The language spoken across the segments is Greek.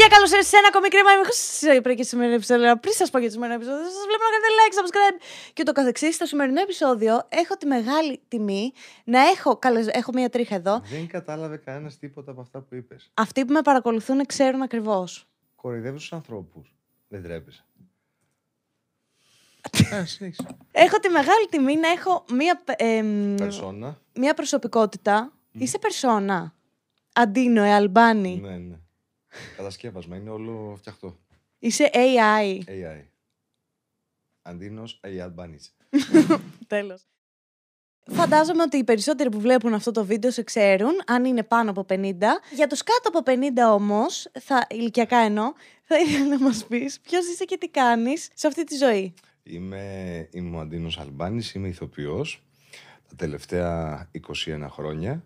παιδιά, καλώς ήρθατε σε ένα ακόμη κρίμα. Είμαι και σημερινό επεισόδιο. Πριν σας πω για το σημερινό επεισόδιο, σας βλέπω να κάνετε like, subscribe και το καθεξής. Στο σημερινό επεισόδιο έχω τη μεγάλη τιμή να έχω. Καλώς, έχω μία τρίχα εδώ. Δεν κατάλαβε κανένας τίποτα από αυτά που είπες. Αυτοί που με παρακολουθούν ξέρουν ακριβώς. Κοροϊδεύει τους ανθρώπους. Δεν τρέπεσαι. Α, συνέχισε. Έχω τη μεγάλη τιμή να έχω μία, ε, Περσόνα. μία προσωπικότητα. Είσαι περσόνα. Αντίνο, ε, Αλμπάνι. Ναι, ναι. Κατασκεύασμα. Είναι όλο φτιαχτό. Είσαι AI. AI. Αντίνος AI Albanese. Τέλος. Φαντάζομαι ότι οι περισσότεροι που βλέπουν αυτό το βίντεο σε ξέρουν, αν είναι πάνω από 50. Για τους κάτω από 50 όμως, θα, ηλικιακά εννοώ, θα ήθελα να μας πεις ποιος είσαι και τι κάνεις σε αυτή τη ζωή. Είμαι, είμαι ο Αντίνος Αλμπάνης, είμαι ηθοποιός. Τα τελευταία 21 χρόνια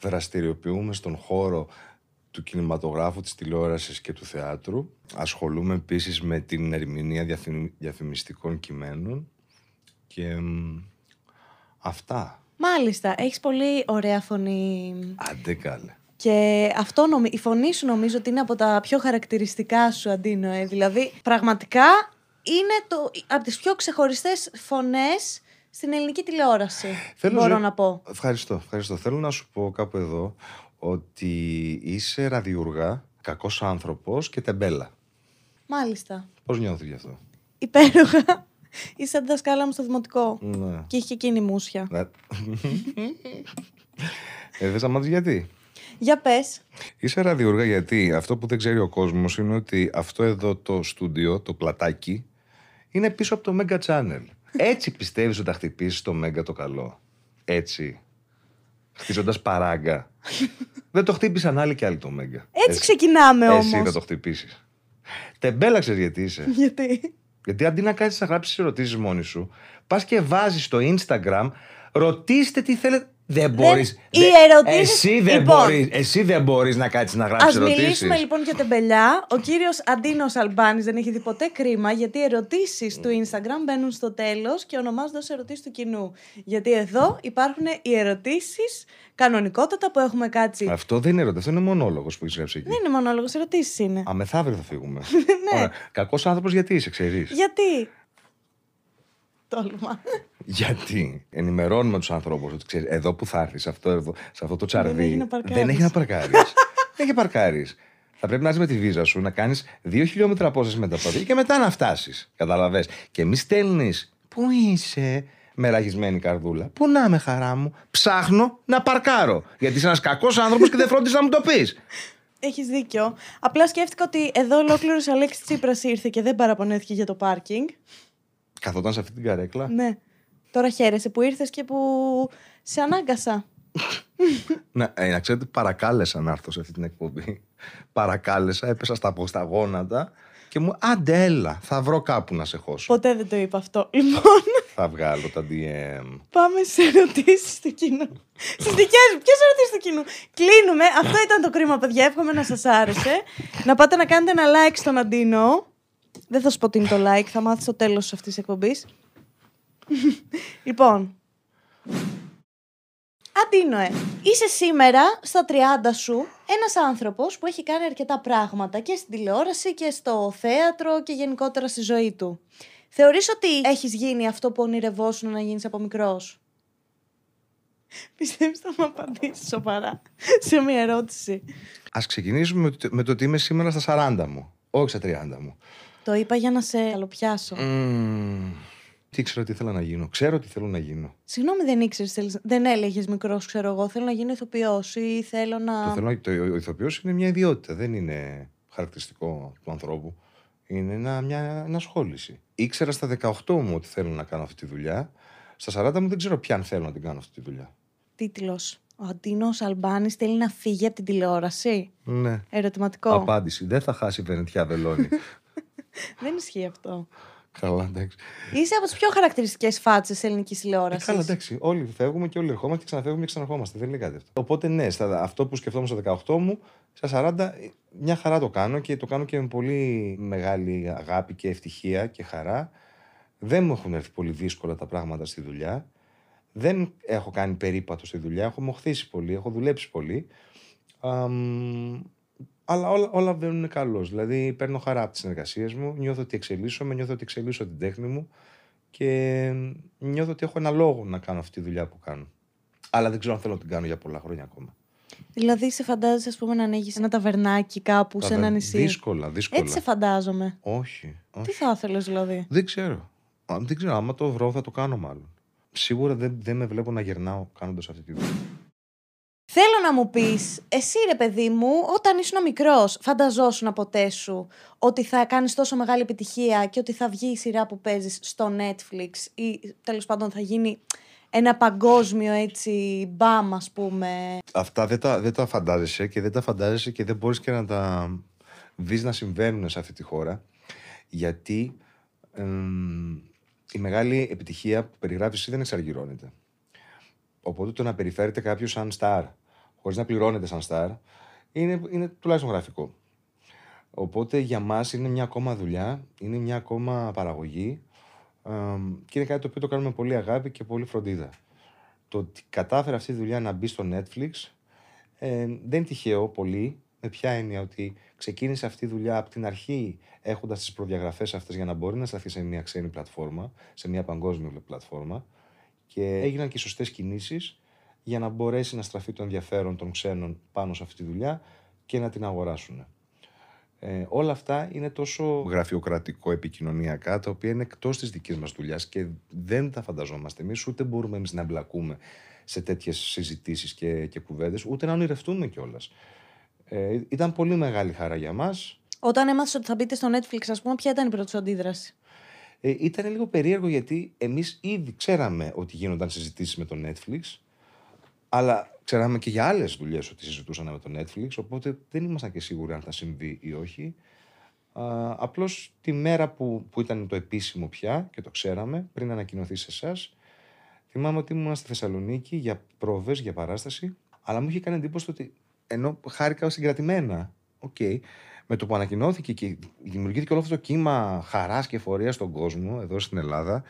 δραστηριοποιούμε στον χώρο του κινηματογράφου, της τηλεόρασης και του θεάτρου. Ασχολούμαι επίσης με την ερμηνεία διαφημι- διαφημιστικών κειμένων και μ, αυτά. Μάλιστα, έχεις πολύ ωραία φωνή. Άντε καλέ. Και αυτό νομι... η φωνή σου νομίζω ότι είναι από τα πιο χαρακτηριστικά σου, Αντίνο. Ε. Δηλαδή, πραγματικά είναι το... από τις πιο ξεχωριστές φωνές στην ελληνική τηλεόραση. μπορώ ζω- να πω. Ευχαριστώ, ευχαριστώ. Θέλω να σου πω κάπου εδώ ότι είσαι ραδιούργα, κακός άνθρωπος και τεμπέλα. Μάλιστα. Πώς νιώθεις γι' αυτό; Υπέροχα. Είσαι σαν τη δασκάλα μου στο δημοτικό. Ναι. Και είχε και εκείνη μουσια. Ναι. ε, θες να μάθεις γιατί; Για πες. Είσαι ραδιούργα γιατί αυτό που δεν ξέρει ο κόσμος είναι ότι αυτό εδώ το στούντιο, το πλατάκι, είναι πίσω από το Mega Channel. Έτσι πιστεύεις ότι θα χτυπήσεις το Mega το καλό. Έτσι. Χτίζοντας παράγκα. δεν το χτύπησαν άλλοι και άλλοι το Mega. Έτσι ξεκινάμε όμως. Εσύ θα το χτυπήσεις. Τεμπέλα ξέρεις γιατί είσαι. Γιατί; Γιατί αντί να κάτσεις να γράψεις ερωτήσεις μόνη σου, πας και βάζεις στο Instagram, ρωτήστε τι θέλετε. Δεν μπορείς. οι δεν- ερωτήσεις- Εσύ δεν Λοιπόν. μπορείς. Εσύ δεν μπορείς να κάτσεις να γράψεις Ας ερωτήσεις. μιλήσουμε λοιπόν για τεμπελιά. Ο κύριος Αντίνος Αλμπάνης δεν έχει δει ποτέ κρίμα γιατί οι ερωτήσεις του Instagram μπαίνουν στο τέλος και ονομάζονται ως ερωτήσεις του κοινού. Γιατί εδώ υπάρχουν οι ερωτήσεις κανονικότατα που έχουμε κάτσει. Αυτό δεν είναι ερώτηση, αυτό είναι μονόλογος που έχεις γράψει εκεί. Δεν είναι μονόλογος, ερωτήσεις είναι. Α, μεθαύριο θα φύγουμε. Ναι. Κακός άνθρωπος γιατί είσαι, ξέρεις; Γιατί; Τόλμα. Γιατί; Ενημερώνουμε τους ανθρώπους ότι ξέρεις, εδώ που θα έρθεις, σε αυτό, εδώ, σε αυτό το τσαρδί. έχει να παρκάρεις. δεν έχει να παρκάρεις. δεν έχει παρκάρεις. Θα πρέπει να είσαι με τη βίζα σου, να κάνεις δύο χιλιόμετρα απόσταση με τα πόδια και μετά να φτάσεις. Καταλαβέ. Και μη στέλνεις. Πού είσαι, με ραγισμένη καρδούλα. Πού να είμαι, χαρά μου. Ψάχνω να παρκάρω. Γιατί είσαι ένας κακός άνθρωπος και δεν φρόντισε να μου το πεις. Έχεις δίκιο. Απλά σκέφτηκα ότι εδώ ολόκληρος ο Αλέξης Τσίπρας ήρθε και δεν παραπονέθηκε για το πάρκινγκ. Καθόταν σε αυτή την καρέκλα. Ναι. Τώρα χαίρεσαι που ήρθες και που σε ανάγκασα. Να, ε, να ξέρετε, παρακάλεσα να έρθω σε αυτή την εκπομπή. Παρακάλεσα, έπεσα στα, στα γόνατα και μου άντε έλα, θα βρω κάπου να σε χώσω. Ποτέ δεν το είπα αυτό. Λοιπόν, θα βγάλω τα DM. πάμε σε ερωτήσεις του κοινού. Στις δικές μου, ποιες ερωτήσεις του κοινού; Κλείνουμε. Αυτό ήταν το κρίμα, παιδιά. Εύχομαι να σας άρεσε. να πάτε να κάνετε ένα like στον Αντίνο. Δεν θα σου πω τι είναι το like, θα μάθεις στο τέλος αυτής της εκπομπής. λοιπόν. Αντίνοε, είσαι σήμερα στα 30 σου ένας άνθρωπος που έχει κάνει αρκετά πράγματα και στην τηλεόραση και στο θέατρο και γενικότερα στη ζωή του. Θεωρείς ότι έχεις γίνει αυτό που ονειρευόσουν να γίνεις από μικρός; Πιστεύεις θα μου απαντήσεις σοβαρά σε μια ερώτηση. Ας ξεκινήσουμε με το, με το ότι είμαι σήμερα στα 40 μου, όχι στα 30 μου. Το είπα για να σε καλοπιάσω. Μμμ, τι ξέρω τι ήθελα να γίνω. Ξέρω τι θέλω να γίνω. Συγγνώμη, δεν ήξερες, θέλεις- δεν έλεγες μικρός, ξέρω εγώ. Θέλω να γίνω ηθοποιός ή θέλω να... Το θέλω, να- το, ο ηθοποιός είναι μια ιδιότητα, δεν είναι χαρακτηριστικό του ανθρώπου. Είναι ένα, μια ενασχόληση. Ήξερα στα 18 μου ότι θέλω να κάνω αυτή τη δουλειά. Στα 40 μου δεν ξέρω ποια αν θέλω να την κάνω αυτή τη δουλειά. Τίτλος. Ο Αντίνος Αλμπάνης θέλει να φύγει από την τηλεόραση. Ναι. Ερωτηματικό. Απάντηση. Δεν θα χάσει η Βενετιά Βελόνη. Δεν ισχύει αυτό. Καλά, εντάξει. Είσαι από τις πιο χαρακτηριστικές φάτσες ελληνικής Ε, τηλεόραση. καλά, εντάξει. Όλοι φεύγουμε και όλοι ερχόμαστε και ξαναφεύγουμε και ξαναρχόμαστε. Δεν είναι κάτι αυτό. Οπότε, ναι, στα, αυτό που σκεφτόμουν στα 18 μου, στα 40, μια χαρά το κάνω και το κάνω και με πολύ μεγάλη αγάπη και ευτυχία και χαρά. Δεν μου έχουν έρθει πολύ δύσκολα τα πράγματα στη δουλειά. Δεν έχω κάνει περίπατο στη δουλειά. Έχω μοχθήσει πολύ, έχω δουλέψει πολύ. Αμ, Αλλά όλα, όλα βαίνουν καλώς. Δηλαδή, παίρνω χαρά από τις συνεργασίες μου, νιώθω ότι εξελίσσομαι, νιώθω ότι εξελίσσω την τέχνη μου και νιώθω ότι έχω ένα λόγο να κάνω αυτή τη δουλειά που κάνω. Αλλά δεν ξέρω αν θέλω να την κάνω για πολλά χρόνια ακόμα. Δηλαδή, σε φαντάζεσαι, ας πούμε, να ανοίγεις ένα ταβερνάκι κάπου σε ένα νησί; Δύσκολα, δύσκολα. Έτσι σε φαντάζομαι. Όχι. όχι. Τι θα ήθελες, δηλαδή; Δεν ξέρω. Δεν ξέρω. Άμα το βρω, θα το κάνω μάλλον. Σίγουρα δεν, δεν με βλέπω να γερνάω κάνοντας αυτή τη δουλειά. Θέλω να μου πεις, εσύ ρε παιδί μου, όταν ήσουν μικρός, φανταζόσουν ποτέ σου ότι θα κάνεις τόσο μεγάλη επιτυχία και ότι θα βγει η σειρά που παίζεις στο Netflix ή τέλος πάντων θα γίνει ένα παγκόσμιο έτσι μπαμ, ας πούμε. Αυτά δεν τα, δεν τα φαντάζεσαι και δεν τα φαντάζεσαι και δεν μπορείς και να τα δεις να συμβαίνουν σε αυτή τη χώρα. Γιατί η μεγάλη επιτυχία που περιγράφεις δεν εξαργυρώνεται. Οπότε το να περιφέρεται κάποιος σαν star χωρίς να πληρώνεται σαν star, είναι, είναι τουλάχιστον γραφικό. Οπότε για μας είναι μια ακόμα δουλειά, είναι μια ακόμα παραγωγή και είναι κάτι το οποίο το κάνουμε πολύ αγάπη και πολύ φροντίδα. Το ότι κατάφερε αυτή η δουλειά να μπει στο Netflix ε, δεν είναι τυχαίο πολύ. Με ποια έννοια ότι ξεκίνησε αυτή η δουλειά από την αρχή έχοντας τις προδιαγραφές αυτές για να μπορεί να σταθεί σε μια ξένη πλατφόρμα, σε μια παγκόσμια πλατφόρμα και έγιναν και οι σωστές κινήσεις για να μπορέσει να στραφεί το ενδιαφέρον των ξένων πάνω σε αυτή τη δουλειά και να την αγοράσουν. Ε, όλα αυτά είναι τόσο γραφειοκρατικό επικοινωνιακά, τα οποία είναι εκτός της δικής μας δουλειάς και δεν τα φανταζόμαστε εμείς, ούτε μπορούμε εμείς να εμπλακούμε σε τέτοιες συζητήσεις και, και κουβέντες, ούτε να ονειρευτούμε κιόλας. Ε, ήταν πολύ μεγάλη χαρά για μας. Όταν έμαθες ότι θα μπείτε στο Netflix, ας πούμε, ποια ήταν η πρώτη σου αντίδραση; Ε, ήταν λίγο περίεργο γιατί εμείς ήδη ξέραμε ότι γίνονταν συζητήσεις με το Netflix, αλλά ξέραμε και για άλλες δουλειές ότι συζητούσαν με το Netflix, οπότε δεν ήμασταν και σίγουροι αν θα συμβεί ή όχι. Απλώς τη μέρα που, που ήταν το επίσημο πια και το ξέραμε, πριν ανακοινωθεί σε εσάς, θυμάμαι ότι ήμουν στη Θεσσαλονίκη για πρόβες, για παράσταση, αλλά μου είχε κάνει εντύπωση ότι ενώ χάρηκα συγκρατημένα. OK. Okay, με το που ανακοινώθηκε και δημιουργήθηκε όλο αυτό το κύμα χαράς και εφορίας στον κόσμο, εδώ στην Ελλάδα,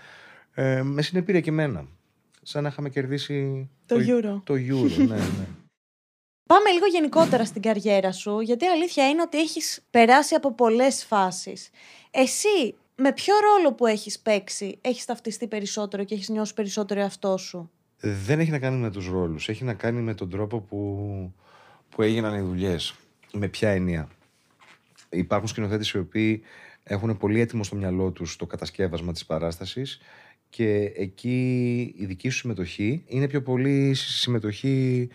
ε, με συνεπήρε και εμένα σαν να είχαμε κερδίσει το, το Euro. Το Euro, ναι, ναι. Πάμε λίγο γενικότερα στην καριέρα σου, γιατί η αλήθεια είναι ότι έχεις περάσει από πολλές φάσεις. Εσύ, με ποιο ρόλο που έχεις παίξει, έχεις ταυτιστεί περισσότερο και έχεις νιώσει περισσότερο εαυτό σου; Δεν έχει να κάνει με τους ρόλους, έχει να κάνει με τον τρόπο που, που έγιναν οι δουλειές. Με ποια έννοια. Υπάρχουν σκηνοθέτες οι οποίοι έχουν πολύ έτοιμο στο μυαλό τους το κατασκεύασμα της παράστασης και εκεί η δική σου συμμετοχή είναι πιο πολύ συμμετοχή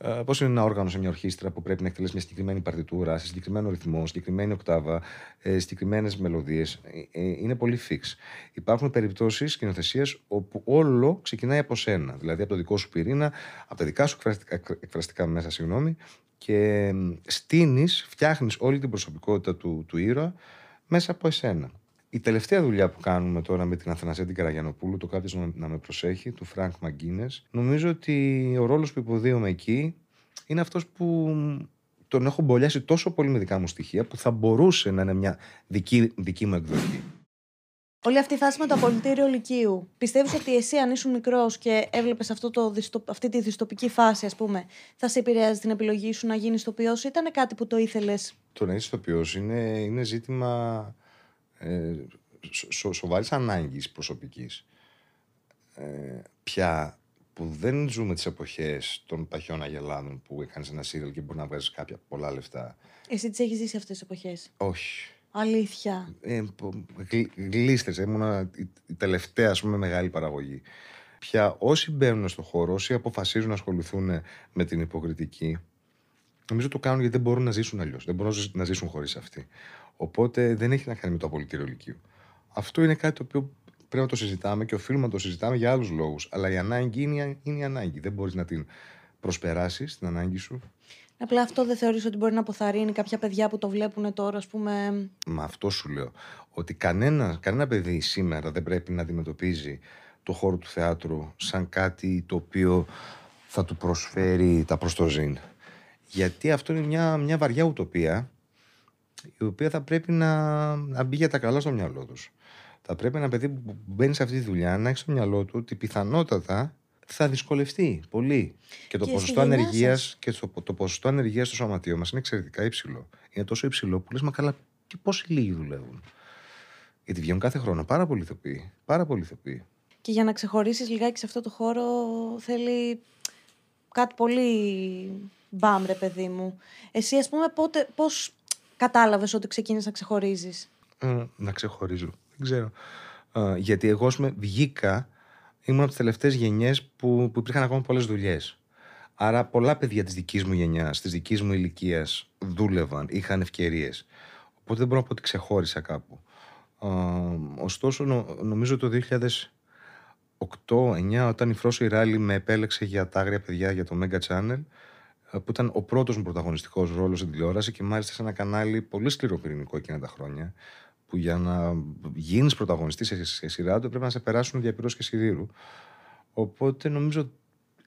ε, Πώς είναι ένα όργανο σε μια ορχήστρα που πρέπει να εκτελέσει μια συγκεκριμένη παρτιτούρα, σε συγκεκριμένο ρυθμό, συγκεκριμένη οκτάβα, ε, συγκεκριμένες μελωδίες. Ε, είναι πολύ fix. Υπάρχουν περιπτώσεις σκηνοθεσίας όπου όλο ξεκινάει από σένα. Δηλαδή από το δικό σου πυρήνα, από τα δικά σου εκφραστικά μέσα, συγγνώμη, και στείνεις, φτιάχνεις όλη την προσωπικότητα του, του ήρωα μέσα από εσένα. Η τελευταία δουλειά που κάνουμε τώρα με την Αθανασία την Καραγιανοπούλου, το Κάποιος να με προσέχει, του Φρανκ ΜακΓκίνες, νομίζω ότι ο ρόλος που υποδύομαι εκεί είναι αυτός που τον έχω μπολιάσει τόσο πολύ με δικά μου στοιχεία που θα μπορούσε να είναι μια δική, δική μου εκδοχή. Όλη αυτή η φάση με το απολυτήριο Λυκείου. Πιστεύεις ότι εσύ, αν ήσουν μικρός και έβλεπες αυτή τη δυστοπική φάση, ας πούμε, θα σε επηρεάζει την επιλογή σου να γίνεις ηθοποιός, ήταν κάτι που το ήθελες; Το να είσαι ηθοποιός είναι, είναι ζήτημα ε, σο, σοβαρής ανάγκης προσωπικής. Ε, πια που δεν ζούμε τις εποχές των παχιών αγελάδων που έκανες ένα σύριαλ και μπορεί να βγάζεις κάποια πολλά λεφτά. Εσύ τις έχεις ζήσει αυτές τις εποχές; Όχι. Αλήθεια. Ε, γλίστρες, ήμουν η τελευταία ας πούμε, μεγάλη παραγωγή. Πια όσοι μπαίνουν στον χώρο, όσοι αποφασίζουν να ασχοληθούν με την υποκριτική, νομίζω το κάνουν γιατί δεν μπορούν να ζήσουν αλλιώς. Δεν μπορούν να ζήσουν χωρίς αυτή. Οπότε δεν έχει να κάνει με το απολυτήριο λυκείου. Αυτό είναι κάτι το οποίο πρέπει να το συζητάμε και οφείλουμε να το συζητάμε για άλλους λόγους. Αλλά η ανάγκη είναι, είναι η ανάγκη. Δεν μπορείς να την προσπεράσεις την ανάγκη σου. Απλά αυτό δεν θεωρείς ότι μπορεί να αποθαρρύνει κάποια παιδιά που το βλέπουν τώρα, ας πούμε; Μα αυτό σου λέω. Ότι κανένα, κανένα παιδί σήμερα δεν πρέπει να αντιμετωπίζει το χώρο του θεάτρου σαν κάτι το οποίο θα του προσφέρει τα προστοζήν. Γιατί αυτό είναι μια, μια βαριά ουτοπία η οποία θα πρέπει να, να μπει για τα καλά στο μυαλό τους. Θα πρέπει ένα παιδί που μπαίνει σε αυτή τη δουλειά να έχει στο μυαλό του ότι πιθανότατα θα δυσκολευτεί πολύ. Και το Και ποσοστό στη γενιά ανεργίας σας. και το, το ποσοστό ανεργίας στο σωματείο μας είναι εξαιρετικά υψηλό. Είναι τόσο υψηλό που λες, μα καλά, και πόσοι λίγοι δουλεύουν. Γιατί βγαίνουν κάθε χρόνο πάρα πολλοί ηθοποιοί. Πάρα πολλοί ηθοποιοί. Και για να ξεχωρίσεις λιγάκι σε αυτό το χώρο θέλει κάτι πολύ μπαμ, ρε παιδί μου. Εσύ, ας πούμε, πότε, πώς κατάλαβες ότι ξεκίνησες να ξεχωρίζεις. Ε, να ξεχωρίζω. Δεν ξέρω. Ε, γιατί εγώ, ας πούμε, βγήκα, ήμουν από τις τελευταίες γενιές που, που υπήρχαν ακόμα πολλές δουλειές. Άρα, πολλά παιδιά της δικής μου γενιάς, της δικής μου ηλικίας, δούλευαν, είχαν ευκαιρίες. Οπότε δεν μπορώ να πω ότι ξεχώρισα κάπου. Ε, ωστόσο, νο- νομίζω το 2008-2009, όταν η Φρόση Ράλη με επέλεξε για τα άγρια παιδιά για το Mega Channel, ε, που ήταν ο πρώτος μου πρωταγωνιστικός ρόλος στην τηλεόραση και μάλιστα σε ένα κανάλι πολύ σκληροπυρηνικό εκείνα τα χρόνια, που για να γίνεις πρωταγωνιστής σε, σε σειρά του πρέπει να σε περάσουν διαπυρός και σιδήρου. Οπότε νομίζω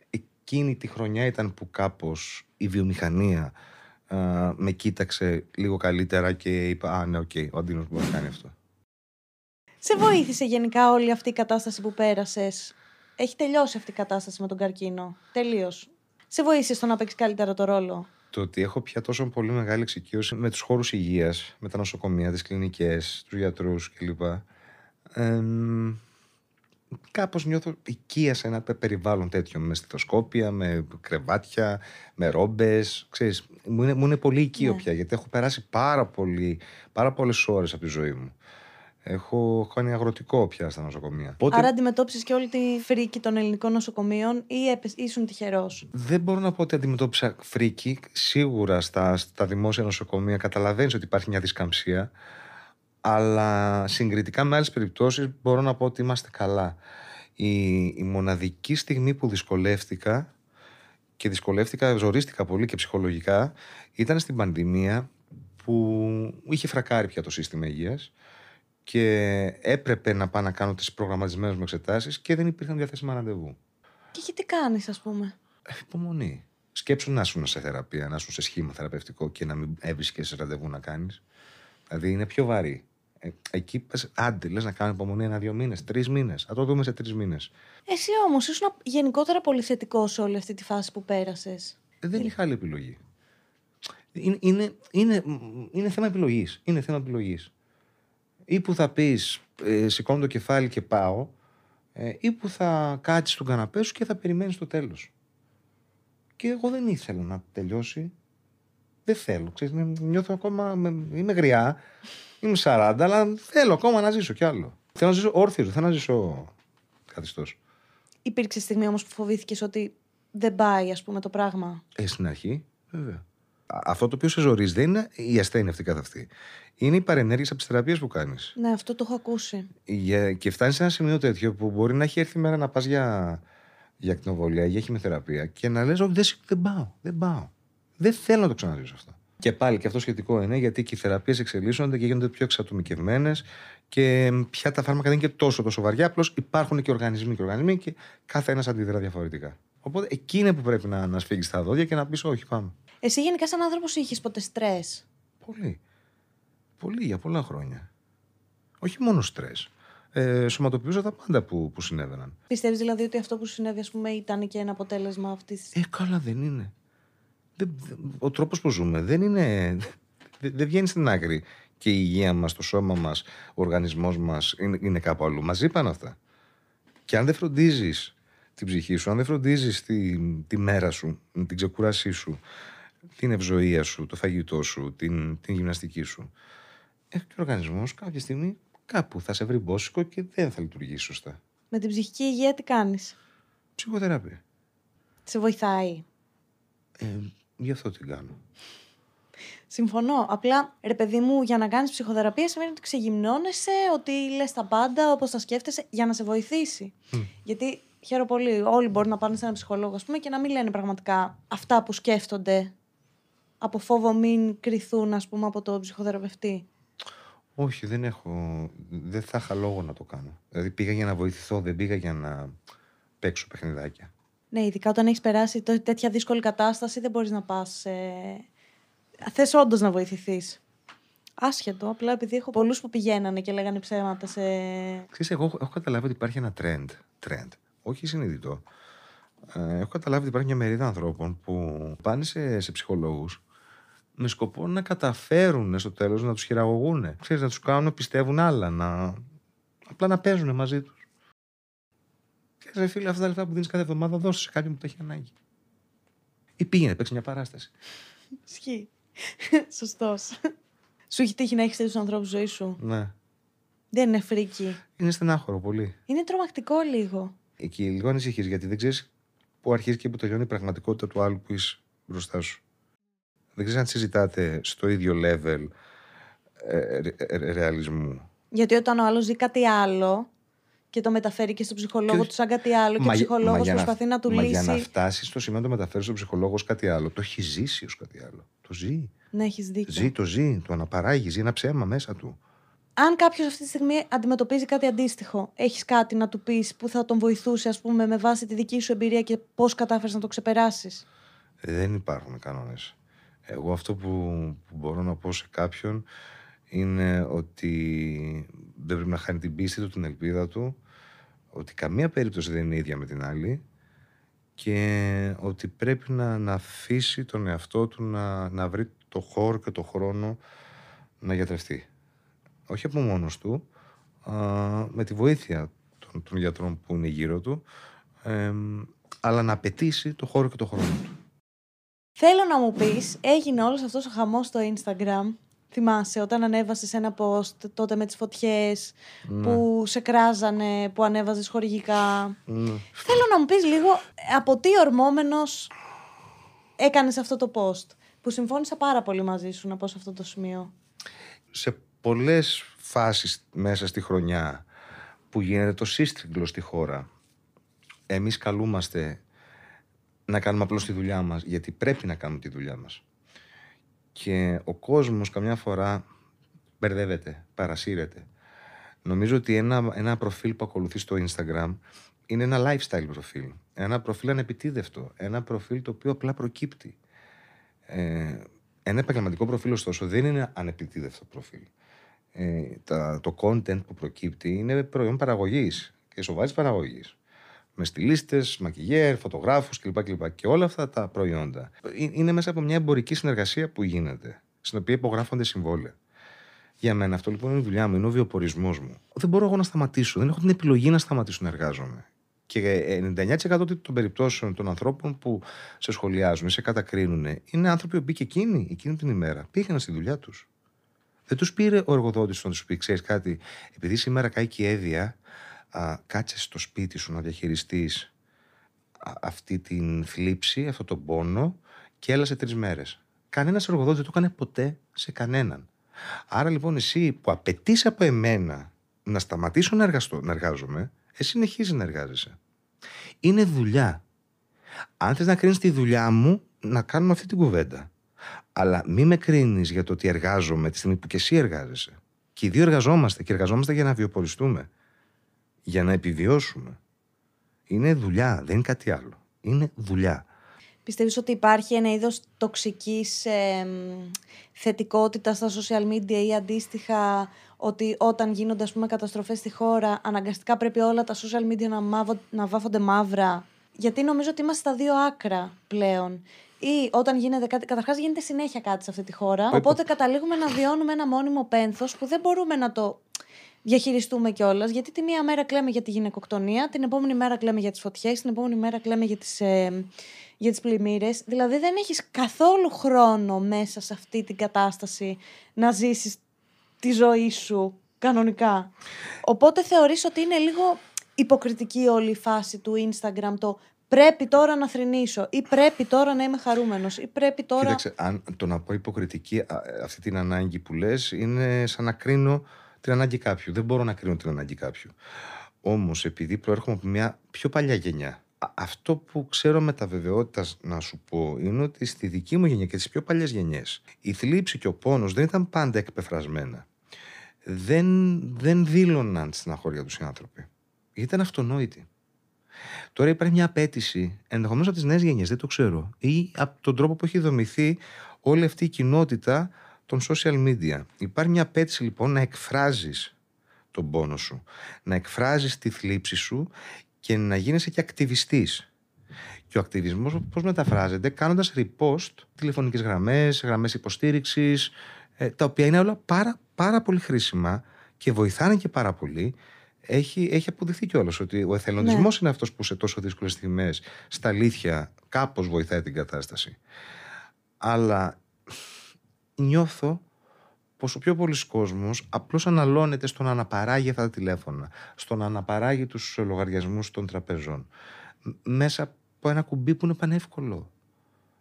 εκείνη τη χρονιά ήταν που κάπως η βιομηχανία α, με κοίταξε λίγο καλύτερα και είπα «Α, ναι, οκ, ο Αντίνοος μπορεί να κάνει αυτό». Σε βοήθησε γενικά όλη αυτή η κατάσταση που πέρασες; Έχει τελειώσει αυτή η κατάσταση με τον καρκίνο; Τελείως; Σε βοήθησε στο να παίξεις καλύτερα το ρόλο; το ότι έχω πια τόσο πολύ μεγάλη εξοικείωση με τους χώρους υγείας, με τα νοσοκομεία, τις κλινικές, τους γιατρούς κλπ. Εμ, κάπως νιώθω οικεία σε ένα πε- περιβάλλον τέτοιο, με στηθοσκόπια, με κρεβάτια, με ρόμπες, ξέρεις, μου είναι, μου είναι πολύ οικείο Ναι. πια, γιατί έχω περάσει πάρα, πολύ, πάρα πολλές ώρες από τη ζωή μου. Έχω κάνει αγροτικό πια στα νοσοκομεία. Οπότε Άρα αντιμετώπισες και όλη τη φρίκη των ελληνικών νοσοκομείων ή έπε- ήσουν τυχερός; Δεν μπορώ να πω ότι αντιμετώπισα φρίκη. Σίγουρα στα, στα δημόσια νοσοκομεία καταλαβαίνεις ότι υπάρχει μια δισκαμψία. Αλλά συγκριτικά με άλλες περιπτώσεις μπορώ να πω ότι είμαστε καλά. Η, η μοναδική στιγμή που δυσκολεύτηκα και δυσκολεύτηκα, ζορίστηκα πολύ και ψυχολογικά ήταν στην πανδημία που είχε φρακάρει πια το σύστημα υγείας και έπρεπε να πάω να κάνω τις προγραμματισμένες μου εξετάσεις και δεν υπήρχαν διαθέσιμα ραντεβού. Και εκεί τι κάνεις ας πούμε; Ε, Υπομονή. Σκέψου να ήσουν σε θεραπεία, να ήσουν σε σχήμα θεραπευτικό και να μην έβρισκες ραντεβού να κάνεις. Δηλαδή είναι πιο βαρύ. Ε, εκεί πες, άντε, λες να κάνω υπομονή ένα-δύο μήνες, τρεις μήνες. Θα το δούμε σε τρεις μήνες. Εσύ όμως ήσουν γενικότερα πολύ θετικό σε όλη αυτή τη φάση που πέρασες. Ε, δεν είχα άλλη επιλογή. Είναι, είναι, είναι, είναι θέμα επιλογής. Είναι θέμα επιλογής. Ή που θα πεις, ε, σηκώνω το κεφάλι και πάω, ε, ή που θα κάτσεις στον καναπέ σου και θα περιμένεις το τέλος. Και εγώ δεν ήθελα να τελειώσει. Δεν θέλω. Ξέρεις, με- νιώθω ακόμα. με- είμαι γριά. Είμαι 40, αλλά θέλω ακόμα να ζήσω κι άλλο. Θέλω να ζήσω όρθιος, δεν θέλω να ζήσω καθιστός. Υπήρξε στιγμή όμως που φοβήθηκες ότι δεν πάει ας πούμε το πράγμα; Ε, στην αρχή, βέβαια. Α- Αυτό το οποίο σε ζορίζει δεν είναι η ασθένεια αυτή καθ' αυτή. Είναι οι παρενέργειες από τις θεραπείες που κάνεις. Ναι, αυτό το έχω ακούσει. Και φτάνεις σε ένα σημείο τέτοιο που μπορεί να έχει έρθει η μέρα να πας για, για ακτινοβολία ή για χημειοθεραπεία και να λες Όχι, δεν, σ- δεν πάω. Δεν πάω. Δεν θέλω να το ξαναζήσω αυτό. Και πάλι και αυτό σχετικό είναι γιατί και οι θεραπείες εξελίσσονται και γίνονται πιο εξατομικευμένες και πια τα φάρμακα δεν είναι και τόσο τόσο βαριά. Απλώς υπάρχουν και οργανισμοί και οργανισμοί και κάθε ένας αντιδρά διαφορετικά. Οπότε εκεί είναι που πρέπει να, να σφίγγεις τα δόντια και να πεις: Όχι, πάμε. Εσύ γενικά σαν άνθρωπος είχες ποτέ στρες; Πολύ. Πολύ για πολλά χρόνια. Όχι μόνο στρες. Ε, σωματοποιούσα τα πάντα που, που συνέβαιναν. Πιστεύεις δηλαδή ότι αυτό που σου συνέβη ας πούμε ήταν και ένα αποτέλεσμα αυτής Ε, καλά δεν είναι. Δεν- δεν- ο τρόπος που ζούμε δεν είναι... Δεν, δεν βγαίνει στην άκρη. Και η υγεία μας, το σώμα μας, ο οργανισμός μας είναι, είναι κάπου αλλού. Μαζί πάνε αυτά. Και αν δεν φροντίζεις την ψυχή σου, αν δεν φροντίζεις τη, τη μέρα σου, την ξεκούρασή σου, την ευζοία σου, το φαγητό σου, την, την γυμναστική σου, ε, και ο οργανισμός κάποια στιγμή κάπου θα σε βρει μπόσικο και δεν θα λειτουργήσει σωστά. Με την ψυχική υγεία τι κάνεις; Ψυχοθεραπεία. Σε βοηθάει; Ε, γι' αυτό την κάνω. Συμφωνώ. Απλά, ρε παιδί μου, για να κάνεις ψυχοθεραπεία σημαίνει ότι ξεγυμνώνεσαι, ότι λες τα πάντα όπως τα σκέφτεσαι, για να σε βοηθήσει. Γιατί χαίρομαι πολύ. Όλοι μπορούν να πάνε σε έναν ψυχολόγο, ας πούμε, και να μην λένε πραγματικά αυτά που σκέφτονται. Από φόβο μην κρυθούν, ας πούμε, από τον ψυχοθεραπευτή; Όχι, δεν έχω. Δεν θα είχα λόγο να το κάνω. Δηλαδή πήγα για να βοηθηθώ, δεν πήγα για να παίξω παιχνιδάκια. Ναι, ειδικά όταν έχεις περάσει τό- τέτοια δύσκολη κατάσταση, δεν μπορείς να πας. Ε... Θες όντως να βοηθηθείς. Άσχετο, απλά επειδή έχω πολλούς που πηγαίνανε και λέγανε ψέματα σε. Ξέρεις, εγώ έχω- έχω καταλάβει ότι υπάρχει ένα trend, trend όχι συνειδητό, Ε, έχω καταλάβει ότι υπάρχει μια μερίδα ανθρώπων που πάνε σε, σε ψυχολόγους με σκοπό να καταφέρουν στο τέλος να τους χειραγωγούν. Ξέρεις, να τους κάνουν να πιστεύουν άλλα, να... απλά να παίζουν μαζί τους. Και ρε φίλε, αυτά τα λεφτά που δίνεις κάθε εβδομάδα δώσε σε κάποιον που το έχει ανάγκη. Ή πήγαινε, παίξει μια παράσταση. Ισχύει. Σωστός. Σου έχει τύχει να έχεις τέτοιους ανθρώπους ζωή σου; Ναι. Δεν είναι φρίκι. Είναι στενάχωρο πολύ. Είναι τρομακτικό λίγο. Εκεί λίγο ανησυχείς γιατί δεν ξέρεις πού αρχίζει και πού τελειώνει η πραγματικότητα του άλλου που είσαι μπροστά σου. Δεν ξέρεις αν συζητάτε στο ίδιο level ε, ρε- ε, ρεαλισμού. Γιατί όταν ο άλλος ζει κάτι άλλο και το μεταφέρει και στον ψυχολόγο Και- του σαν κάτι άλλο και ο Μα- ψυχολόγος μα για προσπαθεί να, του μα λύσει. για να φτάσεις στο σημείο να το μεταφέρεις στον ψυχολόγο ως κάτι άλλο, το έχει ζήσει ως κάτι άλλο. Το ζει. Ναι, έχεις δίκιο. Ζει, το ζει, το αναπαράγει, ζει ένα ψέμα μέσα του. Αν κάποιος αυτή τη στιγμή αντιμετωπίζει κάτι αντίστοιχο, έχεις κάτι να του πεις που θα τον βοηθούσε, ας πούμε, με βάση τη δική σου εμπειρία και πώς κατάφερες να το ξεπεράσεις; Δεν υπάρχουν κανόνες. Εγώ αυτό που, που μπορώ να πω σε κάποιον είναι ότι δεν πρέπει να χάνει την πίστη του, την ελπίδα του, ότι καμία περίπτωση δεν είναι ίδια με την άλλη και ότι πρέπει να, να αφήσει τον εαυτό του να, να βρει το χώρο και το χρόνο να γιατρευτεί. Όχι από μόνος του, α, με τη βοήθεια των, των γιατρών που είναι γύρω του, εμ, αλλά να απαιτήσει το χώρο και το χρόνο του. Θέλω να μου πεις, έγινε όλος αυτός ο χαμός στο Instagram. Θυμάσαι όταν ανέβασες ένα post τότε με τις φωτιές που σε κράζανε, που ανέβαζες χορηγικά. Ναι. Θέλω να μου πεις λίγο από τι ορμόμενος έκανες αυτό το post. Που συμφώνησα πάρα πολύ μαζί σου να πω σε αυτό το σημείο. σε πολλές φάσεις μέσα στη χρονιά που γίνεται το σύστριγγλο στη χώρα εμείς καλούμαστε να κάνουμε απλώς τη δουλειά μας γιατί πρέπει να κάνουμε τη δουλειά μας. Και ο κόσμος καμιά φορά μπερδεύεται, παρασύρεται. Νομίζω ότι ένα, ένα προφίλ που ακολουθεί στο Instagram είναι ένα lifestyle προφίλ. Ένα προφίλ ανεπιτίδευτο. Ένα προφίλ το οποίο απλά προκύπτει. Ε, ένα επαγγελματικό προφίλ, ωστόσο, δεν είναι ανεπιτίδευτο προφίλ. Ε, τα, το content που προκύπτει είναι προϊόν παραγωγής και σοβαρής παραγωγής. Με στυλίστε, μακιγέρ, φωτογράφους κλπ, κλπ. Και όλα αυτά τα προϊόντα ε, είναι μέσα από μια εμπορική συνεργασία που γίνεται, στην οποία υπογράφονται συμβόλαια. Για μένα αυτό λοιπόν είναι η δουλειά μου, είναι ο βιοπορισμό μου. Δεν μπορώ εγώ να σταματήσω, δεν έχω την επιλογή να σταματήσω να εργάζομαι. Και 99% των περιπτώσεων των ανθρώπων που σε σχολιάζουν ή σε κατακρίνουν είναι άνθρωποι που και εκείνοι, εκείνη την ημέρα, πήγαιναν στη δουλειά τους. Δεν τους πήρε ο εργοδότης να τους πει: Ξέρεις κάτι, επειδή σήμερα κάει και η έδεια, α, κάτσε στο σπίτι σου να διαχειριστείς αυτή την θλίψη, αυτόν τον πόνο και έλα σε τρεις μέρες. Κανένας εργοδότης δεν το έκανε ποτέ σε κανέναν. Άρα λοιπόν εσύ που απαιτείς από εμένα να σταματήσω να, εργαστώ, να εργάζομαι, εσύ συνεχίζεις να εργάζεσαι. Είναι δουλειά. Αν θες να κρίνεις τη δουλειά μου, να κάνουμε αυτή την κουβέντα. Αλλά μη με κρίνεις για το ότι εργάζομαι τη στιγμή που και εσύ εργάζεσαι. Και οι δύο εργαζόμαστε και εργαζόμαστε για να βιοποριστούμε. Για να επιβιώσουμε. Είναι δουλειά, δεν είναι κάτι άλλο. Είναι δουλειά. Πιστεύεις ότι υπάρχει ένα είδος τοξικής ε, μ, θετικότητας στα social media ή αντίστοιχα ότι όταν γίνονται ας πούμε καταστροφές στη χώρα αναγκαστικά πρέπει όλα τα social media να, μαύω, να βάφονται μαύρα; Γιατί νομίζω ότι είμαστε στα δύο άκρα πλέον ή όταν γίνεται κάτι, καταρχάς γίνεται συνέχεια κάτι σε αυτή τη χώρα Μα οπότε καταλήγουμε να βιώνουμε ένα μόνιμο πένθος που δεν μπορούμε να το διαχειριστούμε κιόλας. Γιατί τη μία μέρα κλαίμε για τη γυναικοκτονία, την επόμενη μέρα κλαίμε για τις φωτιές, την επόμενη μέρα κλαίμε για τις ε, για τις πλημμύρες. Δηλαδή δεν έχεις καθόλου χρόνο μέσα σε αυτή την κατάσταση να ζήσεις τη ζωή σου κανονικά. Οπότε θεωρείς ότι είναι λίγο υποκριτική όλη η φάση του Instagram το πρέπει τώρα να θρυνήσω ή πρέπει τώρα να είμαι χαρούμενος ή πρέπει τώρα... Κοίταξε, αν το να πω υποκριτική, α, αυτή την ανάγκη που λες, είναι σαν να κρίνω την ανάγκη κάποιου. Δεν μπορώ να κρίνω την ανάγκη κάποιου. Όμως, επειδή προέρχομαι από μια πιο παλιά γενιά, α- αυτό που ξέρω με τα βεβαιότητας να σου πω είναι ότι στη δική μου γενιά και τις πιο παλιές γενιές η θλίψη και ο πόνος δεν ήταν πάντα εκπεφρασμένα. Δεν, δεν δήλωναν στην αχώρια τους οι άνθρωποι. Γιατί ήταν αυτονόητοι. Τώρα υπάρχει μια απέτηση, ενδεχομένως από τις νέες γενιές, δεν το ξέρω, ή από τον τρόπο που έχει δομηθεί όλη αυτή η κοινότητα των social media. Υπάρχει μια απέτηση λοιπόν να εκφράζεις τον πόνο σου, να εκφράζεις τη θλίψη σου και να γίνεσαι και ακτιβιστής. Και ο ακτιβισμός πώς μεταφράζεται, κάνοντας repost τηλεφωνικές γραμμές, γραμμές υποστήριξης, ε, τα οποία είναι όλα πάρα, πάρα πολύ χρήσιμα και βοηθάνε και πάρα πολύ. Έχει, έχει αποδειχθεί κιόλας ότι ο εθελοντισμός Ναι. είναι αυτός που σε τόσο δύσκολες στιγμές, στα αλήθεια, κάπως βοηθάει την κατάσταση. Αλλά νιώθω πως ο πιο πολλής κόσμος απλώς αναλώνεται στο να αναπαράγει αυτά τα τηλέφωνα, στο να αναπαράγει τους λογαριασμούς των τραπεζών, μ- μέσα από ένα κουμπί που είναι πανεύκολο.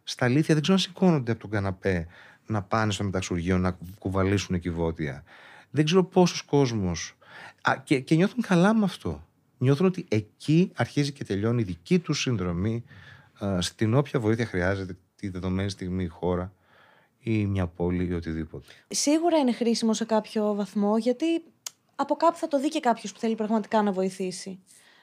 Στα αλήθεια δεν ξέρω αν σηκώνονται από τον καναπέ να πάνε στο μεταξουργείο να κουβαλήσουν κυβότια. Δεν ξέρω πόσος κόσμος. Α, και, και νιώθουν καλά με αυτό. Νιώθουν ότι εκεί αρχίζει και τελειώνει η δική τους συνδρομή α, στην όποια βοήθεια χρειάζεται τη δεδομένη στιγμή η χώρα ή μια πόλη ή οτιδήποτε. Σίγουρα είναι χρήσιμο σε κάποιο βαθμό, γιατί από κάπου θα το δει και κάποιος που θέλει πραγματικά να βοηθήσει.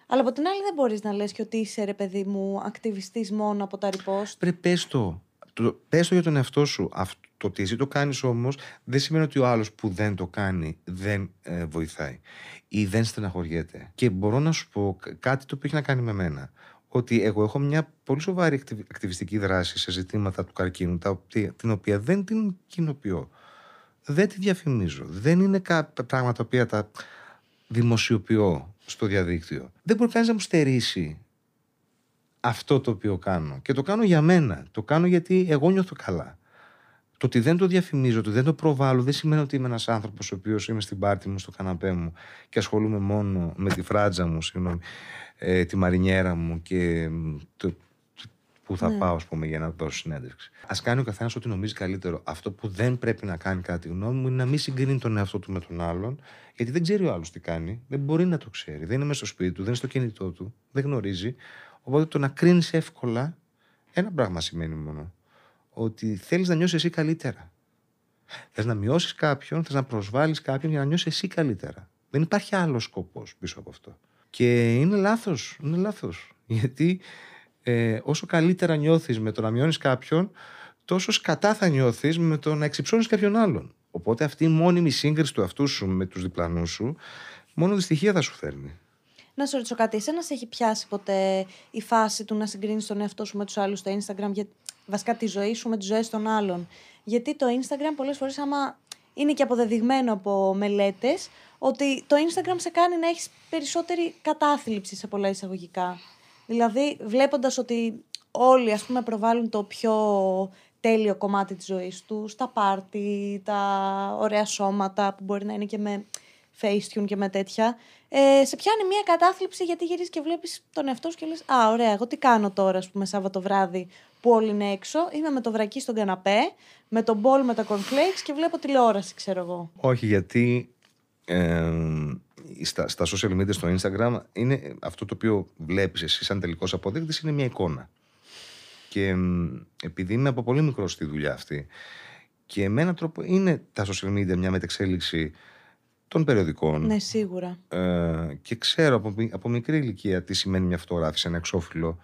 Αλλά από την άλλη δεν μπορείς να λες και ότι είσαι ρε παιδί μου ακτιβιστής μόνο από τα repost. Πρέπει πες το. το. Πες το για τον εαυτό σου. Αυτό το ότι εσύ το κάνεις όμως δεν σημαίνει ότι ο άλλος που δεν το κάνει δεν ε, βοηθάει ή δεν στεναχωριέται. Και μπορώ να σου πω κα- κάτι το οποίο έχει να κάνει με μένα. Ότι εγώ έχω μια πολύ σοβαρή ακτιβ- ακτιβιστική δράση σε ζητήματα του καρκίνου, τα οποία- την οποία δεν την κοινοποιώ. Δεν τη διαφημίζω. Δεν είναι κάποια πράγματα τα οποία τα δημοσιοποιώ στο διαδίκτυο. Δεν μπορεί κανείς να μου στερήσει αυτό το οποίο κάνω. Και το κάνω για μένα. Το κάνω γιατί εγώ νιώθω καλά. Το ότι δεν το διαφημίζω, το ότι δεν το προβάλλω, δεν σημαίνει ότι είμαι ένας άνθρωπος ο οποίος είμαι στην πάρτη μου, στο καναπέ μου και ασχολούμαι μόνο με τη φράτζα μου, συγγνώμη, ε, τη μαρινιέρα μου και μ, το, που θα Ναι. πάω, ας πούμε, για να δώσω συνέντευξη. Α κάνει ο καθένας ό,τι νομίζει καλύτερο. Αυτό που δεν πρέπει να κάνει, κατά τη γνώμη μου, είναι να μην συγκρίνει τον εαυτό του με τον άλλον, γιατί δεν ξέρει ο άλλος τι κάνει. Δεν μπορεί να το ξέρει. Δεν είναι μέσα στο σπίτι του, δεν είναι στο κινητό του, δεν γνωρίζει. Οπότε το να κρίνεις εύκολα, ένα πράγμα σημαίνει μόνο. Ότι θέλεις να νιώσεις εσύ καλύτερα. Θες να μειώσεις κάποιον, θες να προσβάλλεις κάποιον για να νιώσεις εσύ καλύτερα. Δεν υπάρχει άλλος σκοπός πίσω από αυτό. Και είναι λάθος. Είναι λάθος. Γιατί ε, όσο καλύτερα νιώθεις με το να μειώνεις κάποιον, τόσο σκατά θα νιώθεις με το να εξυψώνεις κάποιον άλλον. Οπότε αυτή η μόνιμη σύγκριση του αυτού σου με τους διπλανούς σου, μόνο δυστυχία θα σου φέρνει. Να σου ρωτήσω κάτι, εσένα σε έχει πιάσει ποτέ η φάση του να συγκρίνεις τον εαυτό σου με τους άλλους στο Instagram, για... βασικά τη ζωή σου με τις ζωές των άλλων. Γιατί το Instagram πολλές φορές, άμα είναι και αποδεδειγμένο από μελέτες, ότι το Instagram σε κάνει να έχεις περισσότερη κατάθλιψη σε πολλά εισαγωγικά. Δηλαδή, βλέποντας ότι όλοι ας πούμε προβάλλουν το πιο τέλειο κομμάτι της ζωής τους, τα πάρτι, τα ωραία σώματα που μπορεί να είναι και με Facetune και με τέτοια, ε, σε πιάνει μια κατάθλιψη γιατί γυρίζεις και βλέπεις τον εαυτό σου και λες «Α, ωραία, εγώ τι κάνω τώρα, ας πούμε, Σάββατο βράδυ που όλοι είναι έξω, είμαι με το βρακί στον καναπέ, με τον μπολ με τα cornflakes και βλέπω τηλεόραση, ξέρω εγώ». Όχι, γιατί ε, στα, στα social media, στο Instagram, είναι αυτό το οποίο βλέπεις εσύ σαν τελικός αποδείκτης είναι μια εικόνα. Και μ, επειδή είμαι από πολύ μικρό στη δουλειά αυτή και με έναν τρόπο είναι τα social media μια μετεξέλιξη των περιοδικών Ναι, σίγουρα. ε, και ξέρω από, μι- από μικρή ηλικία τι σημαίνει μια φωτογράφηση, ένα εξώφυλλο.